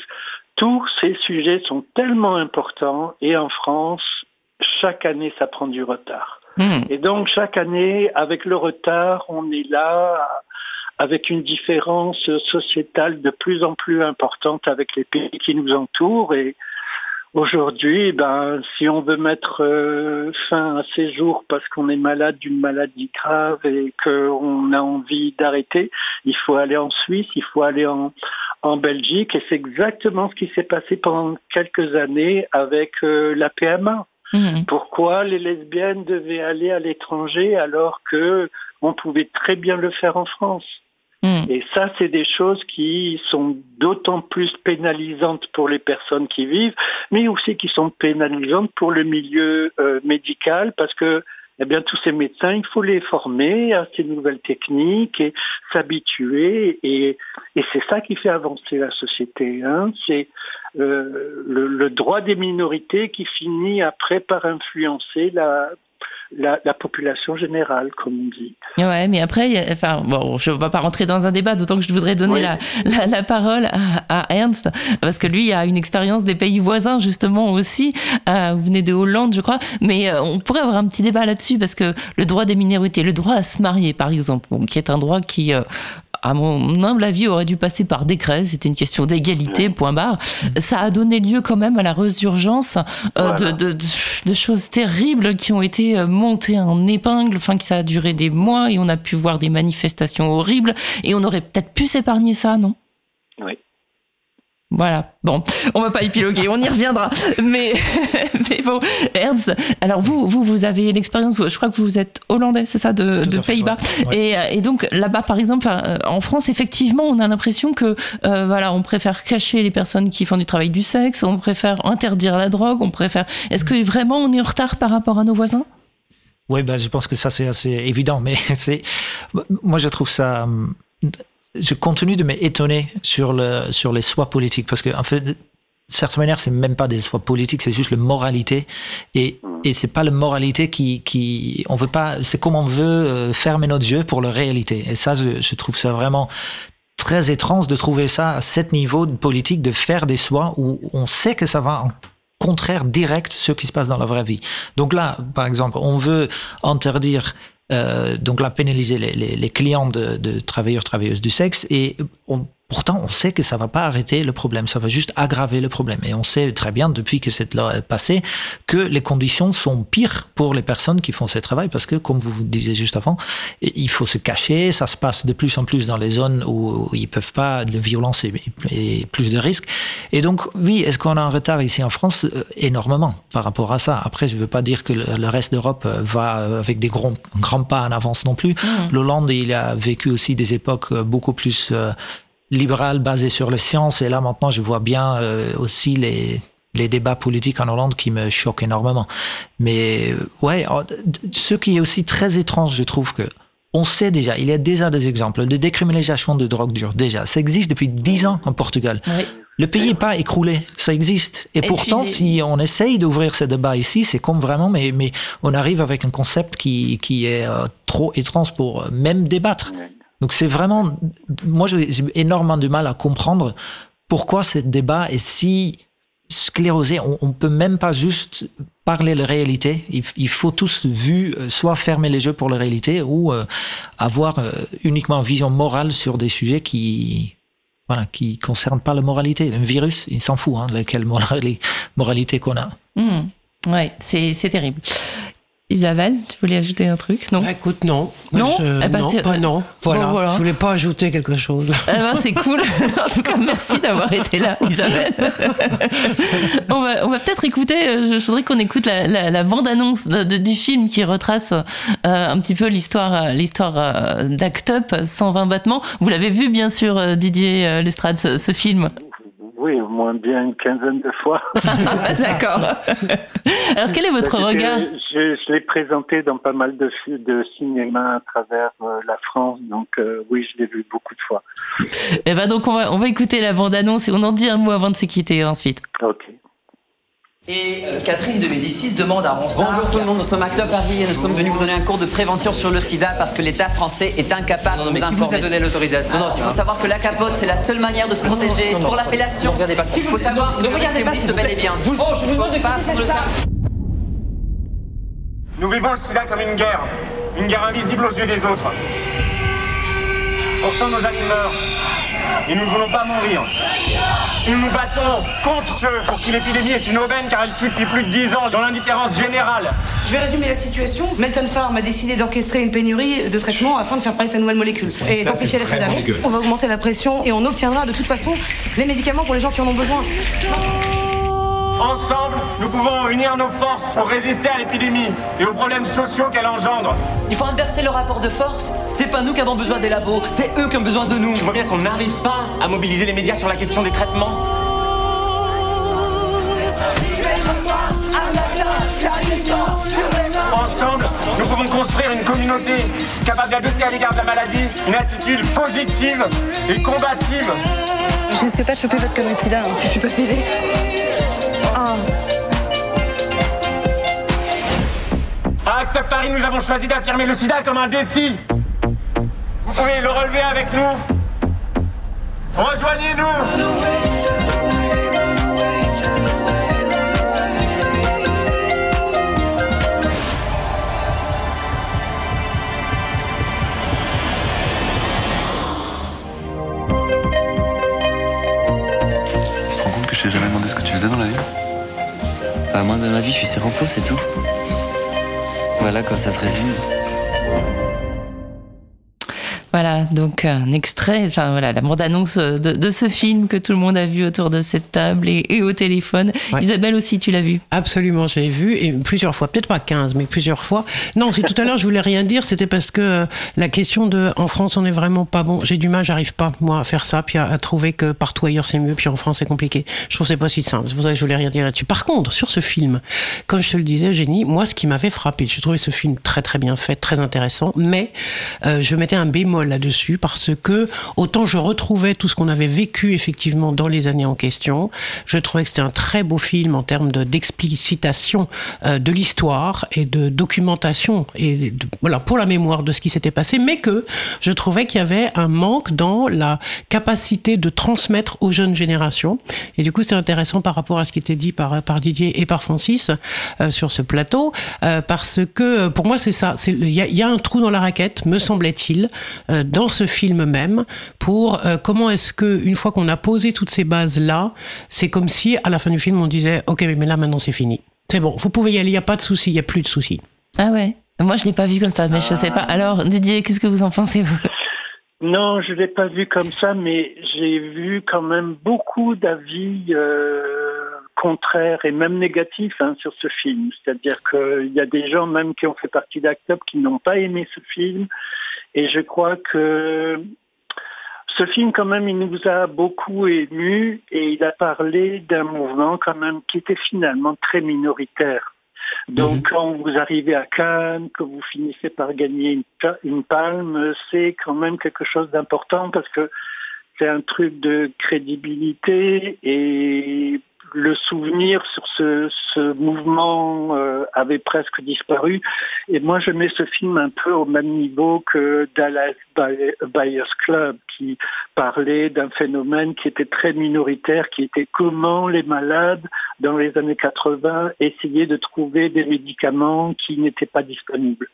tous ces sujets sont tellement importants et en France, chaque année, ça prend du retard. Hmm. Et donc, chaque année, avec le retard, on est là avec une différence sociétale de plus en plus importante avec les pays qui nous entourent et Aujourd'hui, ben, si on veut mettre euh, fin à ces jours parce qu'on est malade d'une maladie grave et qu'on a envie d'arrêter, il faut aller en Suisse, il faut aller en, en Belgique, et c'est exactement ce qui s'est passé pendant quelques années avec euh, la PMA. Mmh. Pourquoi les lesbiennes devaient aller à l'étranger alors que on pouvait très bien le faire en France? Hmm. Et ça, c'est des choses qui sont d'autant plus pénalisantes pour les personnes qui vivent, mais aussi qui sont pénalisantes pour le milieu euh, médical parce que eh bien, tous ces médecins, il faut les former à ces nouvelles techniques et s'habituer. Et, et c'est ça qui fait avancer la société. Hein. C'est euh, le, le, droit des minorités qui finit après par influencer la, la, population générale, comme on dit. Ouais, mais après, enfin, bon, je ne vais pas rentrer dans un débat, d'autant que je voudrais donner la, la, parole à, Ernst, parce que lui a une expérience des pays voisins, justement, aussi. Euh, vous venez de Hollande, je crois, mais euh, on pourrait avoir un petit débat là-dessus, parce que le droit des minorités, le droit à se marier, par exemple, qui est un droit qui euh, à mon humble avis, aurait dû passer par décret. C'était une question d'égalité, point barre. Ça a donné lieu quand même à la résurgence euh, de, de, de, choses terribles qui ont été euh, montées en épingle, enfin que ça a duré des mois et on a pu voir des manifestations horribles et on aurait peut-être pu s'épargner ça, non? Oui. Voilà. Bon, on va pas épiloguer, on y reviendra. Mais, <laughs> mais bon, Ernst, alors vous, vous, vous avez l'expérience, je crois que vous êtes hollandais, c'est ça, de, Pays-Bas. Et, et, donc là-bas, par exemple, en France, effectivement, on a l'impression que, euh, voilà, on préfère cacher les personnes qui font du travail du sexe, on préfère interdire la drogue, on préfère. Est-ce que vraiment on est en retard par rapport à nos voisins? Oui, ben, je pense que ça c'est assez évident, mais <laughs> c'est, moi je trouve ça je continue de m'étonner sur, le, sur les choix politiques parce que, en fait, de certaine manière, c'est même pas des choix politiques, c'est juste la moralité. Et, mm. et c'est pas la moralité qui, qui, on veut pas, c'est comme on veut euh, fermer notre yeux pour la réalité. Et ça, je, je trouve ça vraiment très étrange de trouver ça à ce niveau de politique, de faire des choix où on sait que ça va en contraire direct ce qui se passe dans la vraie vie. Donc là, par exemple, on veut interdire donc là, pénaliser les clients de, de, travailleurs, travailleuses du sexe. Et on Pourtant, on sait que ça va pas arrêter le problème, ça va juste aggraver le problème. Et on sait très bien, depuis que cette loi est passée, que les conditions sont pires pour les personnes qui font ce travail, parce que, comme vous disiez juste avant, il faut se cacher, ça se passe de plus en plus dans les zones où ils peuvent pas, de violence et, plus de risques. Et donc, oui, est-ce qu'on a un retard ici en France? Euh, Énormément par rapport à ça. Après, je veux pas dire que le, reste d'Europe euh, va avec des grands, grands pas en avance non plus. Mmh. L'Hollande, il a vécu aussi des époques euh, beaucoup plus libéral basé sur les sciences. Et là, maintenant, je vois bien euh, aussi les, les débats politiques en Hollande qui me choquent énormément. Mais euh, ouais, ce qui est aussi très étrange, je trouve que on sait déjà, il y a déjà des exemples de décriminalisation de drogue dure. Déjà, ça existe depuis dix ans en Portugal. Le pays n'est pas écroulé, ça existe. Et, pourtant, si on essaye d'ouvrir ce débat ici, c'est comme vraiment, mais, mais on arrive avec un concept qui, qui est euh, trop étrange pour même débattre. Donc c'est vraiment, moi j'ai énormément de mal à comprendre pourquoi ce débat est si sclérosé. On, ne peut même pas juste parler de réalité. Il, faut tous vu euh, soit fermer les yeux pour la réalité ou euh, avoir euh, uniquement vision morale sur des sujets qui voilà qui concernent pas la moralité. Un virus, il s'en fout hein, de quelle moralité qu'on a. Mmh. Ouais, c'est terrible. Isabelle, tu voulais ajouter un truc, non? Bah, Écoute, non. Non, je, eh ben, non, pas non. Voilà. Bon, voilà. Je voulais pas ajouter quelque chose. Eh ben, c'est cool. <laughs> en tout cas, merci d'avoir été là, Isabelle. <laughs> on va, on va peut-être écouter. Euh, je voudrais qu'on écoute la, la, la bande-annonce du film qui retrace euh, un petit peu l'histoire, euh, l'histoire euh, d'Act Up, 120 battements. Vous l'avez vu, bien sûr, Didier Lestrade, ce, ce film? Oui, au moins bien une quinzaine de fois. <laughs> D'accord. <laughs> Alors, quel est votre regard Je, l'ai présenté dans pas mal de, de cinéma à travers euh, la France, donc euh, oui, je l'ai vu beaucoup de fois. Et eh ben donc, on va, on va écouter la bande-annonce et on en dit un mot avant de se quitter ensuite. Ok. Et euh, Catherine de Médicis demande à Ronsard... Bonjour tout le monde, nous sommes à Paris et nous sommes venus vous donner un cours de prévention sur le sida parce que l'État français est incapable de nous informer. Qui vous a donné l'autorisation Non, il faut savoir que la capote, c'est la seule manière de se protéger. Pour l'appellation, il faut savoir... Ne regardez pas, s'il te plaît, bien. Oh, je vous demande de quitter cette salle Nous vivons le sida comme une guerre. Une guerre invisible aux yeux des autres. Pourtant, nos amis meurent. Et nous ne voulons pas mourir. Nous nous battons contre ceux pour qui l'épidémie est une aubaine car elle tue depuis plus de 10 ans dans l'indifférence générale. Je vais résumer la situation. Melton Farm a décidé d'orchestrer une pénurie de traitements afin de faire parler de sa nouvelle molécule. Et densifier l'effet d'annonce. On va augmenter la pression et on obtiendra de toute façon les médicaments pour les gens qui en ont besoin. Ensemble, nous pouvons unir nos forces pour résister à l'épidémie et aux problèmes sociaux qu'elle engendre. Il faut inverser le rapport de force. C'est pas nous qui avons besoin des labos, c'est eux qui ont besoin de nous. Tu vois bien qu'on n'arrive pas à mobiliser les médias sur la question des traitements. Ensemble, nous pouvons construire une communauté capable d'adopter à l'égard de la maladie une attitude positive et combative. Je risque pas de choper votre connerie de sida, hein. je suis pas pédée. À Acte Paris, nous avons choisi d'affirmer le sida comme un défi. Vous pouvez le relever avec nous. Rejoignez-nous. Tu te rends compte que je t'ai jamais demandé ce que tu faisais dans la vie? Bah, moi, dans ma vie, je suis séropos, c'est tout. Voilà, comme ça se résume. Voilà, donc un extrait, enfin voilà, la bande-annonce de, de, ce film que tout le monde a vu autour de cette table et, et au téléphone. Ouais. Isabelle aussi, tu l'as vu? Absolument, j'ai vu, et plusieurs fois, peut-être pas 15, mais plusieurs fois. Non, c'est tout à l'heure, je voulais rien dire, c'était parce que euh, la question de en France, on est vraiment pas bon. J'ai du mal, j'arrive pas, moi, à faire ça, puis à, à trouver que partout ailleurs c'est mieux, puis en France c'est compliqué. Je trouve que c'est pas si simple, c'est pour ça que je voulais rien dire là-dessus. Par contre, sur ce film, comme je te le disais, Génie, moi, ce qui m'avait frappé, je trouvais ce film très très bien fait, très intéressant, mais euh, je mettais un bémol là-dessus parce que autant je retrouvais tout ce qu'on avait vécu effectivement dans les années en question, je trouvais que c'était un très beau film en termes d'explicitation euh, de l'histoire et de documentation et de, pour la mémoire de ce qui s'était passé, mais que je trouvais qu'il y avait un manque dans la capacité de transmettre aux jeunes générations. Et du coup, c'est intéressant par rapport à ce qui était dit par, par Didier et par Francis euh, sur ce plateau, euh, parce que pour moi c'est ça, il y, a un trou dans la raquette, me semblait-il, dans ce film même pour euh, comment est-ce que une fois qu'on a posé toutes ces bases là, c'est comme si à la fin du film on disait ok mais là maintenant c'est fini. C'est bon, vous pouvez y aller, il y a pas de souci, il y a plus de soucis. Ah ouais. Moi je l'ai pas vu comme ça, mais ah. je sais pas. Alors Didier, qu'est-ce que vous en pensez vous? Non, je l'ai pas vu comme ça, mais j'ai vu quand même beaucoup d'avis. Euh contraires et même négatifs hein, sur ce film. C'est-à-dire qu'il y a des gens même qui ont fait partie d'Actop qui n'ont pas aimé ce film. Et je crois que ce film, quand même, il nous a beaucoup émus et il a parlé d'un mouvement quand même qui était finalement très minoritaire. Donc, mmh. quand vous arrivez à Cannes, que vous finissez par gagner une, une palme, c'est quand même quelque chose d'important parce que c'est un truc de crédibilité et le souvenir sur ce, mouvement euh, avait presque disparu. Et moi, je mets ce film un peu au même niveau que Dallas Buyers Club, qui parlait d'un phénomène qui était très minoritaire, qui était comment les malades, dans les années 80, essayaient de trouver des médicaments qui n'étaient pas disponibles.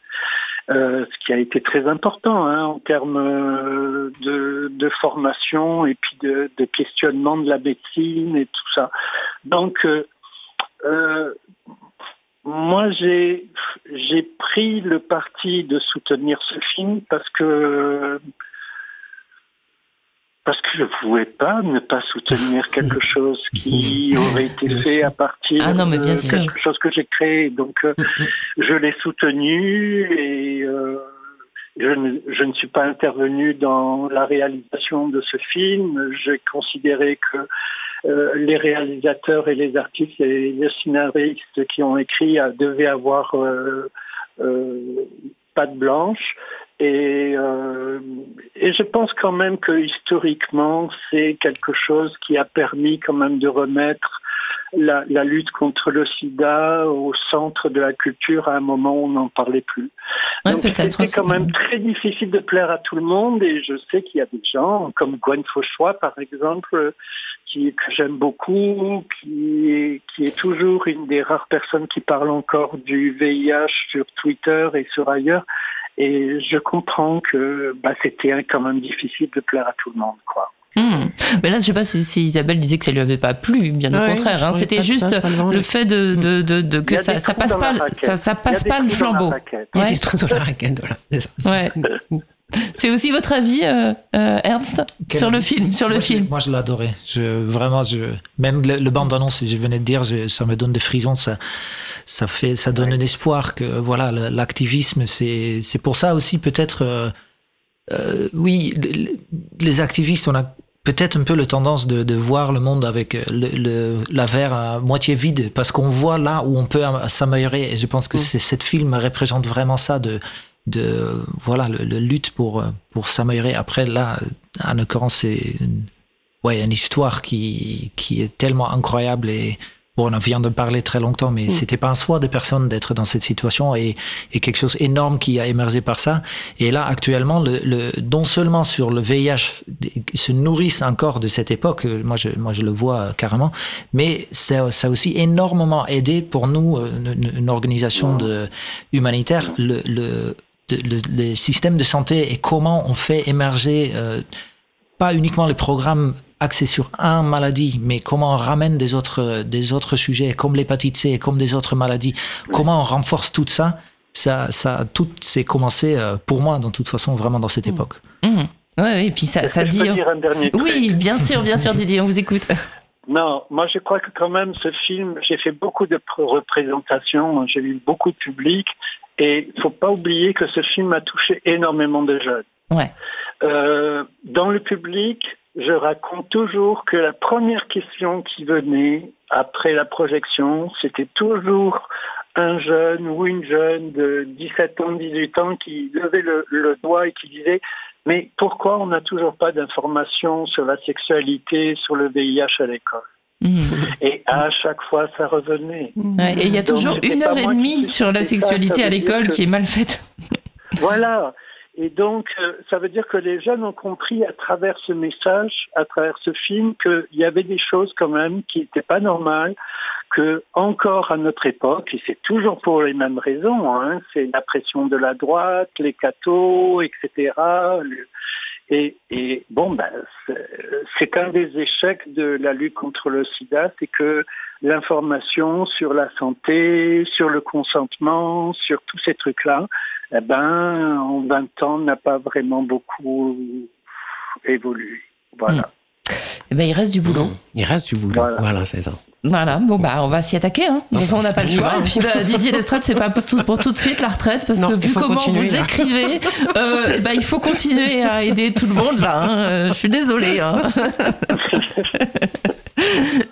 Euh, ce qui a été très important hein, en termes euh, de, formation et puis de, questionnement de la médecine et tout ça. Donc, euh, euh moi, j'ai pris le parti de soutenir ce film parce que parce que je ne pouvais pas ne pas soutenir quelque chose qui aurait été fait à partir ah non, mais bien de sûr. quelque chose que j'ai créé. Donc, euh, je l'ai soutenu et euh, je, ne, je, ne, suis pas intervenu dans la réalisation de ce film. J'ai considéré que euh, les réalisateurs et les artistes et les scénaristes qui ont écrit devaient avoir patte blanche et, euh, et, je pense quand même que historiquement, c'est quelque chose qui a permis quand même de remettre la, la, lutte contre le sida au centre de la culture à un moment où on n'en parlait plus. Ouais, Donc c'était quand même très difficile de plaire à tout le monde et je sais qu'il y a des gens comme Gwen Fauchois par exemple qui, que j'aime beaucoup, qui est, qui est toujours une des rares personnes qui parle encore du VIH sur Twitter et sur ailleurs et je comprends que bah, c'était quand même difficile de plaire à tout le monde, quoi. Mmh. Mais là, je sais pas si, si, Isabelle disait que ça lui avait pas plu, bien au contraire. Hein, C'était juste ça, le fait de, de, de, de que ça, ça passe pas, ça, ça passe pas le flambeau. Il y a des trous dans la raquette, voilà. Ouais. <laughs> C'est aussi votre avis, euh, euh, Ernst, Quel sur le film, sur le moi, film. Je, moi, je l'adorais. Je, vraiment, je, même le, le bande annonce, je venais de dire, je, ça me donne des frissons. Ça, ça fait, ça donne ouais. un espoir que voilà, l'activisme, c'est, c'est pour ça aussi peut-être. Euh, oui, les activistes, on a peut-être un peu la tendance de, de, voir le monde avec le, le, la verre à moitié vide, parce qu'on voit là où on peut s'améliorer. Et je pense que mmh. cette film représente vraiment ça de de voilà le, le, lutte pour pour s'améliorer. Après là en l'occurrence c'est une, ouais une histoire qui qui est tellement incroyable et Bon, on vient de parler très longtemps, mais c'était pas un choix de personne d'être dans cette situation et, et, quelque chose énorme qui a émergé par ça. Et là, actuellement, le, le, non seulement sur le VIH se nourrissent encore de cette époque, moi je, moi je le vois carrément, mais ça, ça a aussi énormément aidé pour nous, une, une organisation de, humanitaire, le, le, le, le, système de santé et comment on fait émerger euh, pas uniquement les programmes axé sur un maladie, mais comment on ramène des autres, des autres sujets comme l'hépatite C, comme des autres maladies, comment on renforce tout ça, ça, ça tout s'est commencé euh, pour moi, dans toute façon, vraiment dans cette Mmh. époque. Mmh. Oui, et puis ça, ça Je dit. peux dire un dernier truc? Oui, bien sûr, bien sûr, Didier, on vous écoute. <laughs> Non, moi je crois que quand même ce film, j'ai fait beaucoup de représentations, j'ai vu beaucoup de public, et il faut pas oublier que ce film a touché énormément de jeunes. Ouais. Euh, dans le public, je raconte toujours que la première question qui venait après la projection, c'était toujours un jeune ou une jeune de 17 ans, 18 ans qui levait le, le doigt et qui disait mais pourquoi on n'a toujours pas d'informations sur la sexualité, sur le VIH à l'école? Mmh. Et à chaque fois, ça revenait. Ouais, et il y a Donc, toujours une heure et demie sur la sexualité ça à l'école que- qui est mal faite. <laughs> Voilà. Et donc, euh, ça veut dire que les jeunes ont compris à travers ce message, à travers ce film, qu'il y avait des choses quand même qui n'étaient pas normales, que encore à notre époque, et c'est toujours pour les mêmes raisons, hein, c'est la pression de la droite, les cathos, etc. le- et, et bon, ben, c'est- un des échecs de la lutte contre le sida, c'est que l'information sur la santé, sur le consentement, sur tous ces trucs-là, eh ben, en 20 ans, n'a pas vraiment beaucoup évolué. Voilà. Eh ben, il reste du boulot. Il reste du boulot. Voilà, c'est ça. Voilà, bon bah on va s'y attaquer. Hein. De toute façon, on n'a pas le choix. Et puis bah, Didier Lestrade, c'est pas pour tout, pour tout de suite la retraite, parce Non, que vu comment vous là. écrivez, euh, eh ben, il faut continuer à aider tout le monde là. hein. Euh, Je suis désolée. hein. <laughs>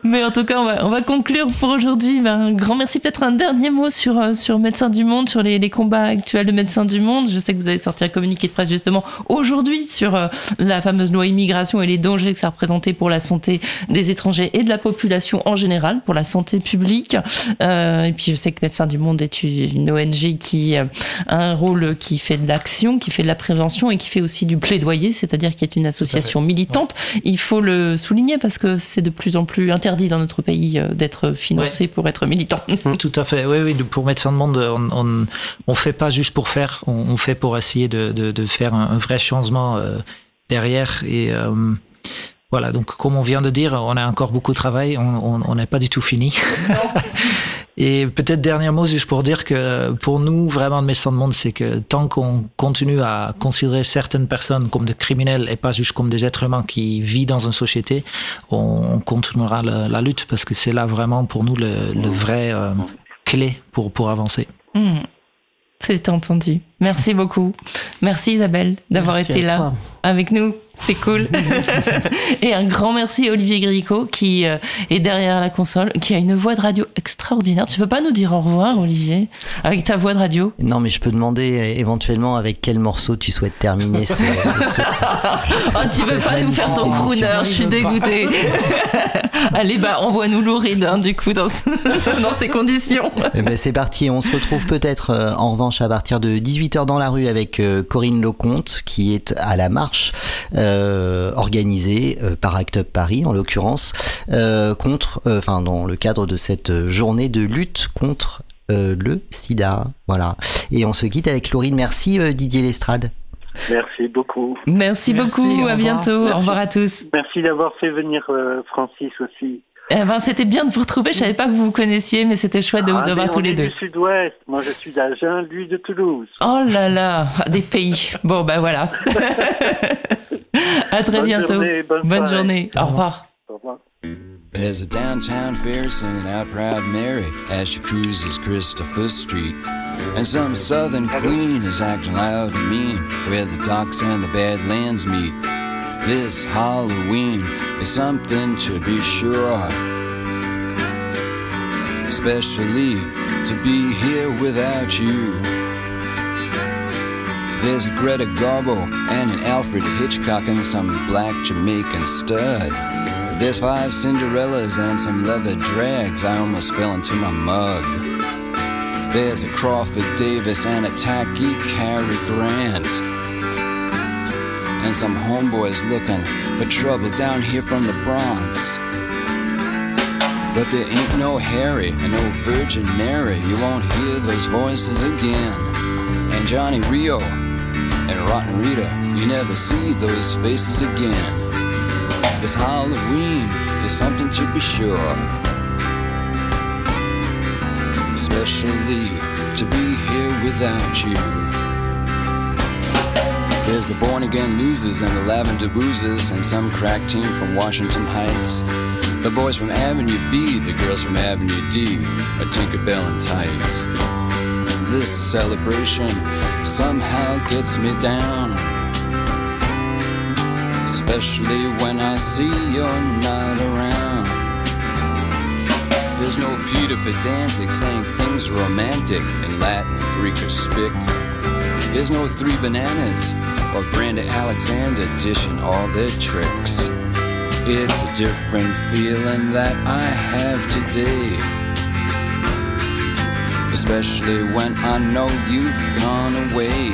Mais en tout cas, on va, on va conclure pour aujourd'hui. Ben, un grand merci. Peut-être un dernier mot sur, euh, sur Médecins du Monde, sur les, les combats actuels de Médecins du Monde. Je sais que vous avez sorti un communiqué de presse justement aujourd'hui sur euh, la fameuse loi immigration et les dangers que ça représentait pour la santé des étrangers et de la population en général, pour la santé publique. Euh, et puis je sais que Médecins du Monde est une ONG qui euh, a un rôle qui fait de l'action, qui fait de la prévention et qui fait aussi du plaidoyer, c'est-à-dire qui est une association militante. Il faut le souligner parce que c'est de plus en plus interdit dans notre pays euh, d'être financé pour être militant. <laughs> Tout à fait. Oui, oui. Pour Médecins du Monde, on, on, on fait pas juste pour faire, on, on fait pour essayer de, de, de faire un, un, vrai changement euh, derrière. Et euh, voilà. Donc, comme on vient de dire, on a encore beaucoup de travail. On n'est pas du tout fini. <laughs> Et peut-être dernier mot juste pour dire que pour nous, vraiment, le Médecins du Monde, c'est que tant qu'on continue à considérer certaines personnes comme des criminels et pas juste comme des êtres humains qui vivent dans une société, on continuera la, la lutte parce que c'est là vraiment pour nous le, le vrai euh, clé pour, pour avancer. Mmh. C'est entendu. Merci beaucoup. Merci Isabelle d'avoir été là toi. avec nous. C'est cool. <laughs> et un grand merci à Olivier Gricot qui euh, est derrière la console, qui a une voix de radio extraordinaire. Tu veux pas nous dire au revoir, Olivier, avec ta voix de radio? Non, mais je peux demander euh, éventuellement avec quel morceau tu souhaites terminer ce. <laughs> ce oh, tu veux pas nous faire ton crooner Je suis dégoûtée. <laughs> Allez, bah envoie-nous Louride, hein, du coup, dans, ce, dans ces conditions. Eh ben, c'est parti. On se retrouve peut-être euh, en revanche à partir de 18h dans la rue avec euh, Corinne Lecomte qui est à la marche euh, organisée euh, par Act Up Paris en l'occurrence euh, contre, enfin dans le cadre de cette journée de lutte contre euh, le SIDA. Voilà. Et on se quitte avec Laurine. Merci euh, Didier Lestrade. Merci beaucoup. Merci, Merci beaucoup. À bientôt. Merci. Au revoir à tous. Merci d'avoir fait venir euh, Francis aussi. Eh ben, c'était bien de vous retrouver. Je savais pas que vous vous connaissiez, mais c'était chouette de vous ah, avoir tous les deux. du Sud-Ouest. Moi, je suis d'Agen, lui de Toulouse. Oh là là, des pays. Bon, ben voilà. <laughs> à très bonne bientôt. Journée, bonne, bonne journée. Au revoir. Au revoir. There's a downtown fair singing out Proud Mary as she cruises Christopher Street. And some southern queen is acting loud and mean where the docks and the badlands meet. This Halloween is something to be sure. Especially to be here without you. There's a Greta Garbo and an Alfred Hitchcock and some black Jamaican stud. There's five Cinderellas and some leather drags. I almost fell into my mug. There's a Crawford Davis and a tacky Cary Grant. And some homeboys looking for trouble down here from the Bronx. But there ain't no Harry and no Virgin Mary. You won't hear those voices again. And Johnny Rio and Rotten Rita, you never see those faces again. This Halloween is something to be sure. Especially to be here without you. There's the born again losers and the lavender boozers and some crack team from Washington Heights. The boys from Avenue B, the girls from Avenue D, a Tinkerbell and tights. This celebration somehow gets me down. Especially when I see you're not around. There's no Peter Pedantic saying things romantic in Latin, Greek, or Spic. There's no three bananas or Brenda Alexander dishing all their tricks. It's a different feeling that I have today. Especially when I know you've gone away.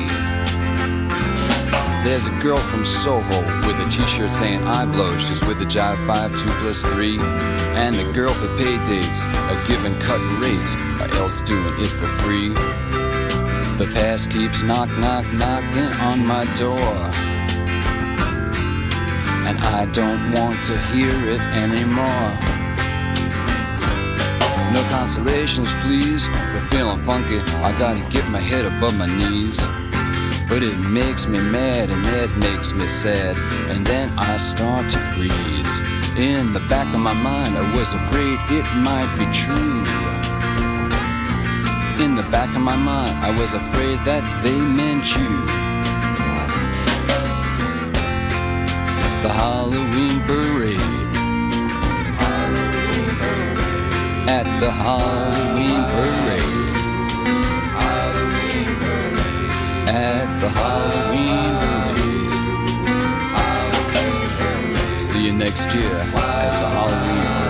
There's a girl from Soho with a t-shirt saying I blow. She's with the Jive 5 2 plus 3. And the girl for pay dates are giving cut rates or else doing it for free. The past keeps knock knock knocking on my door. And I don't want to hear it anymore. No consolations, please, for feeling funky. I gotta get my head above my knees. But it makes me mad and that makes me sad. And then I start to freeze. In the back of my mind, I was afraid it might be true. In the back of my mind, I was afraid that they meant you. The Halloween parade. At the Halloween parade. At the Halloween parade. See you next year at the Halloween parade.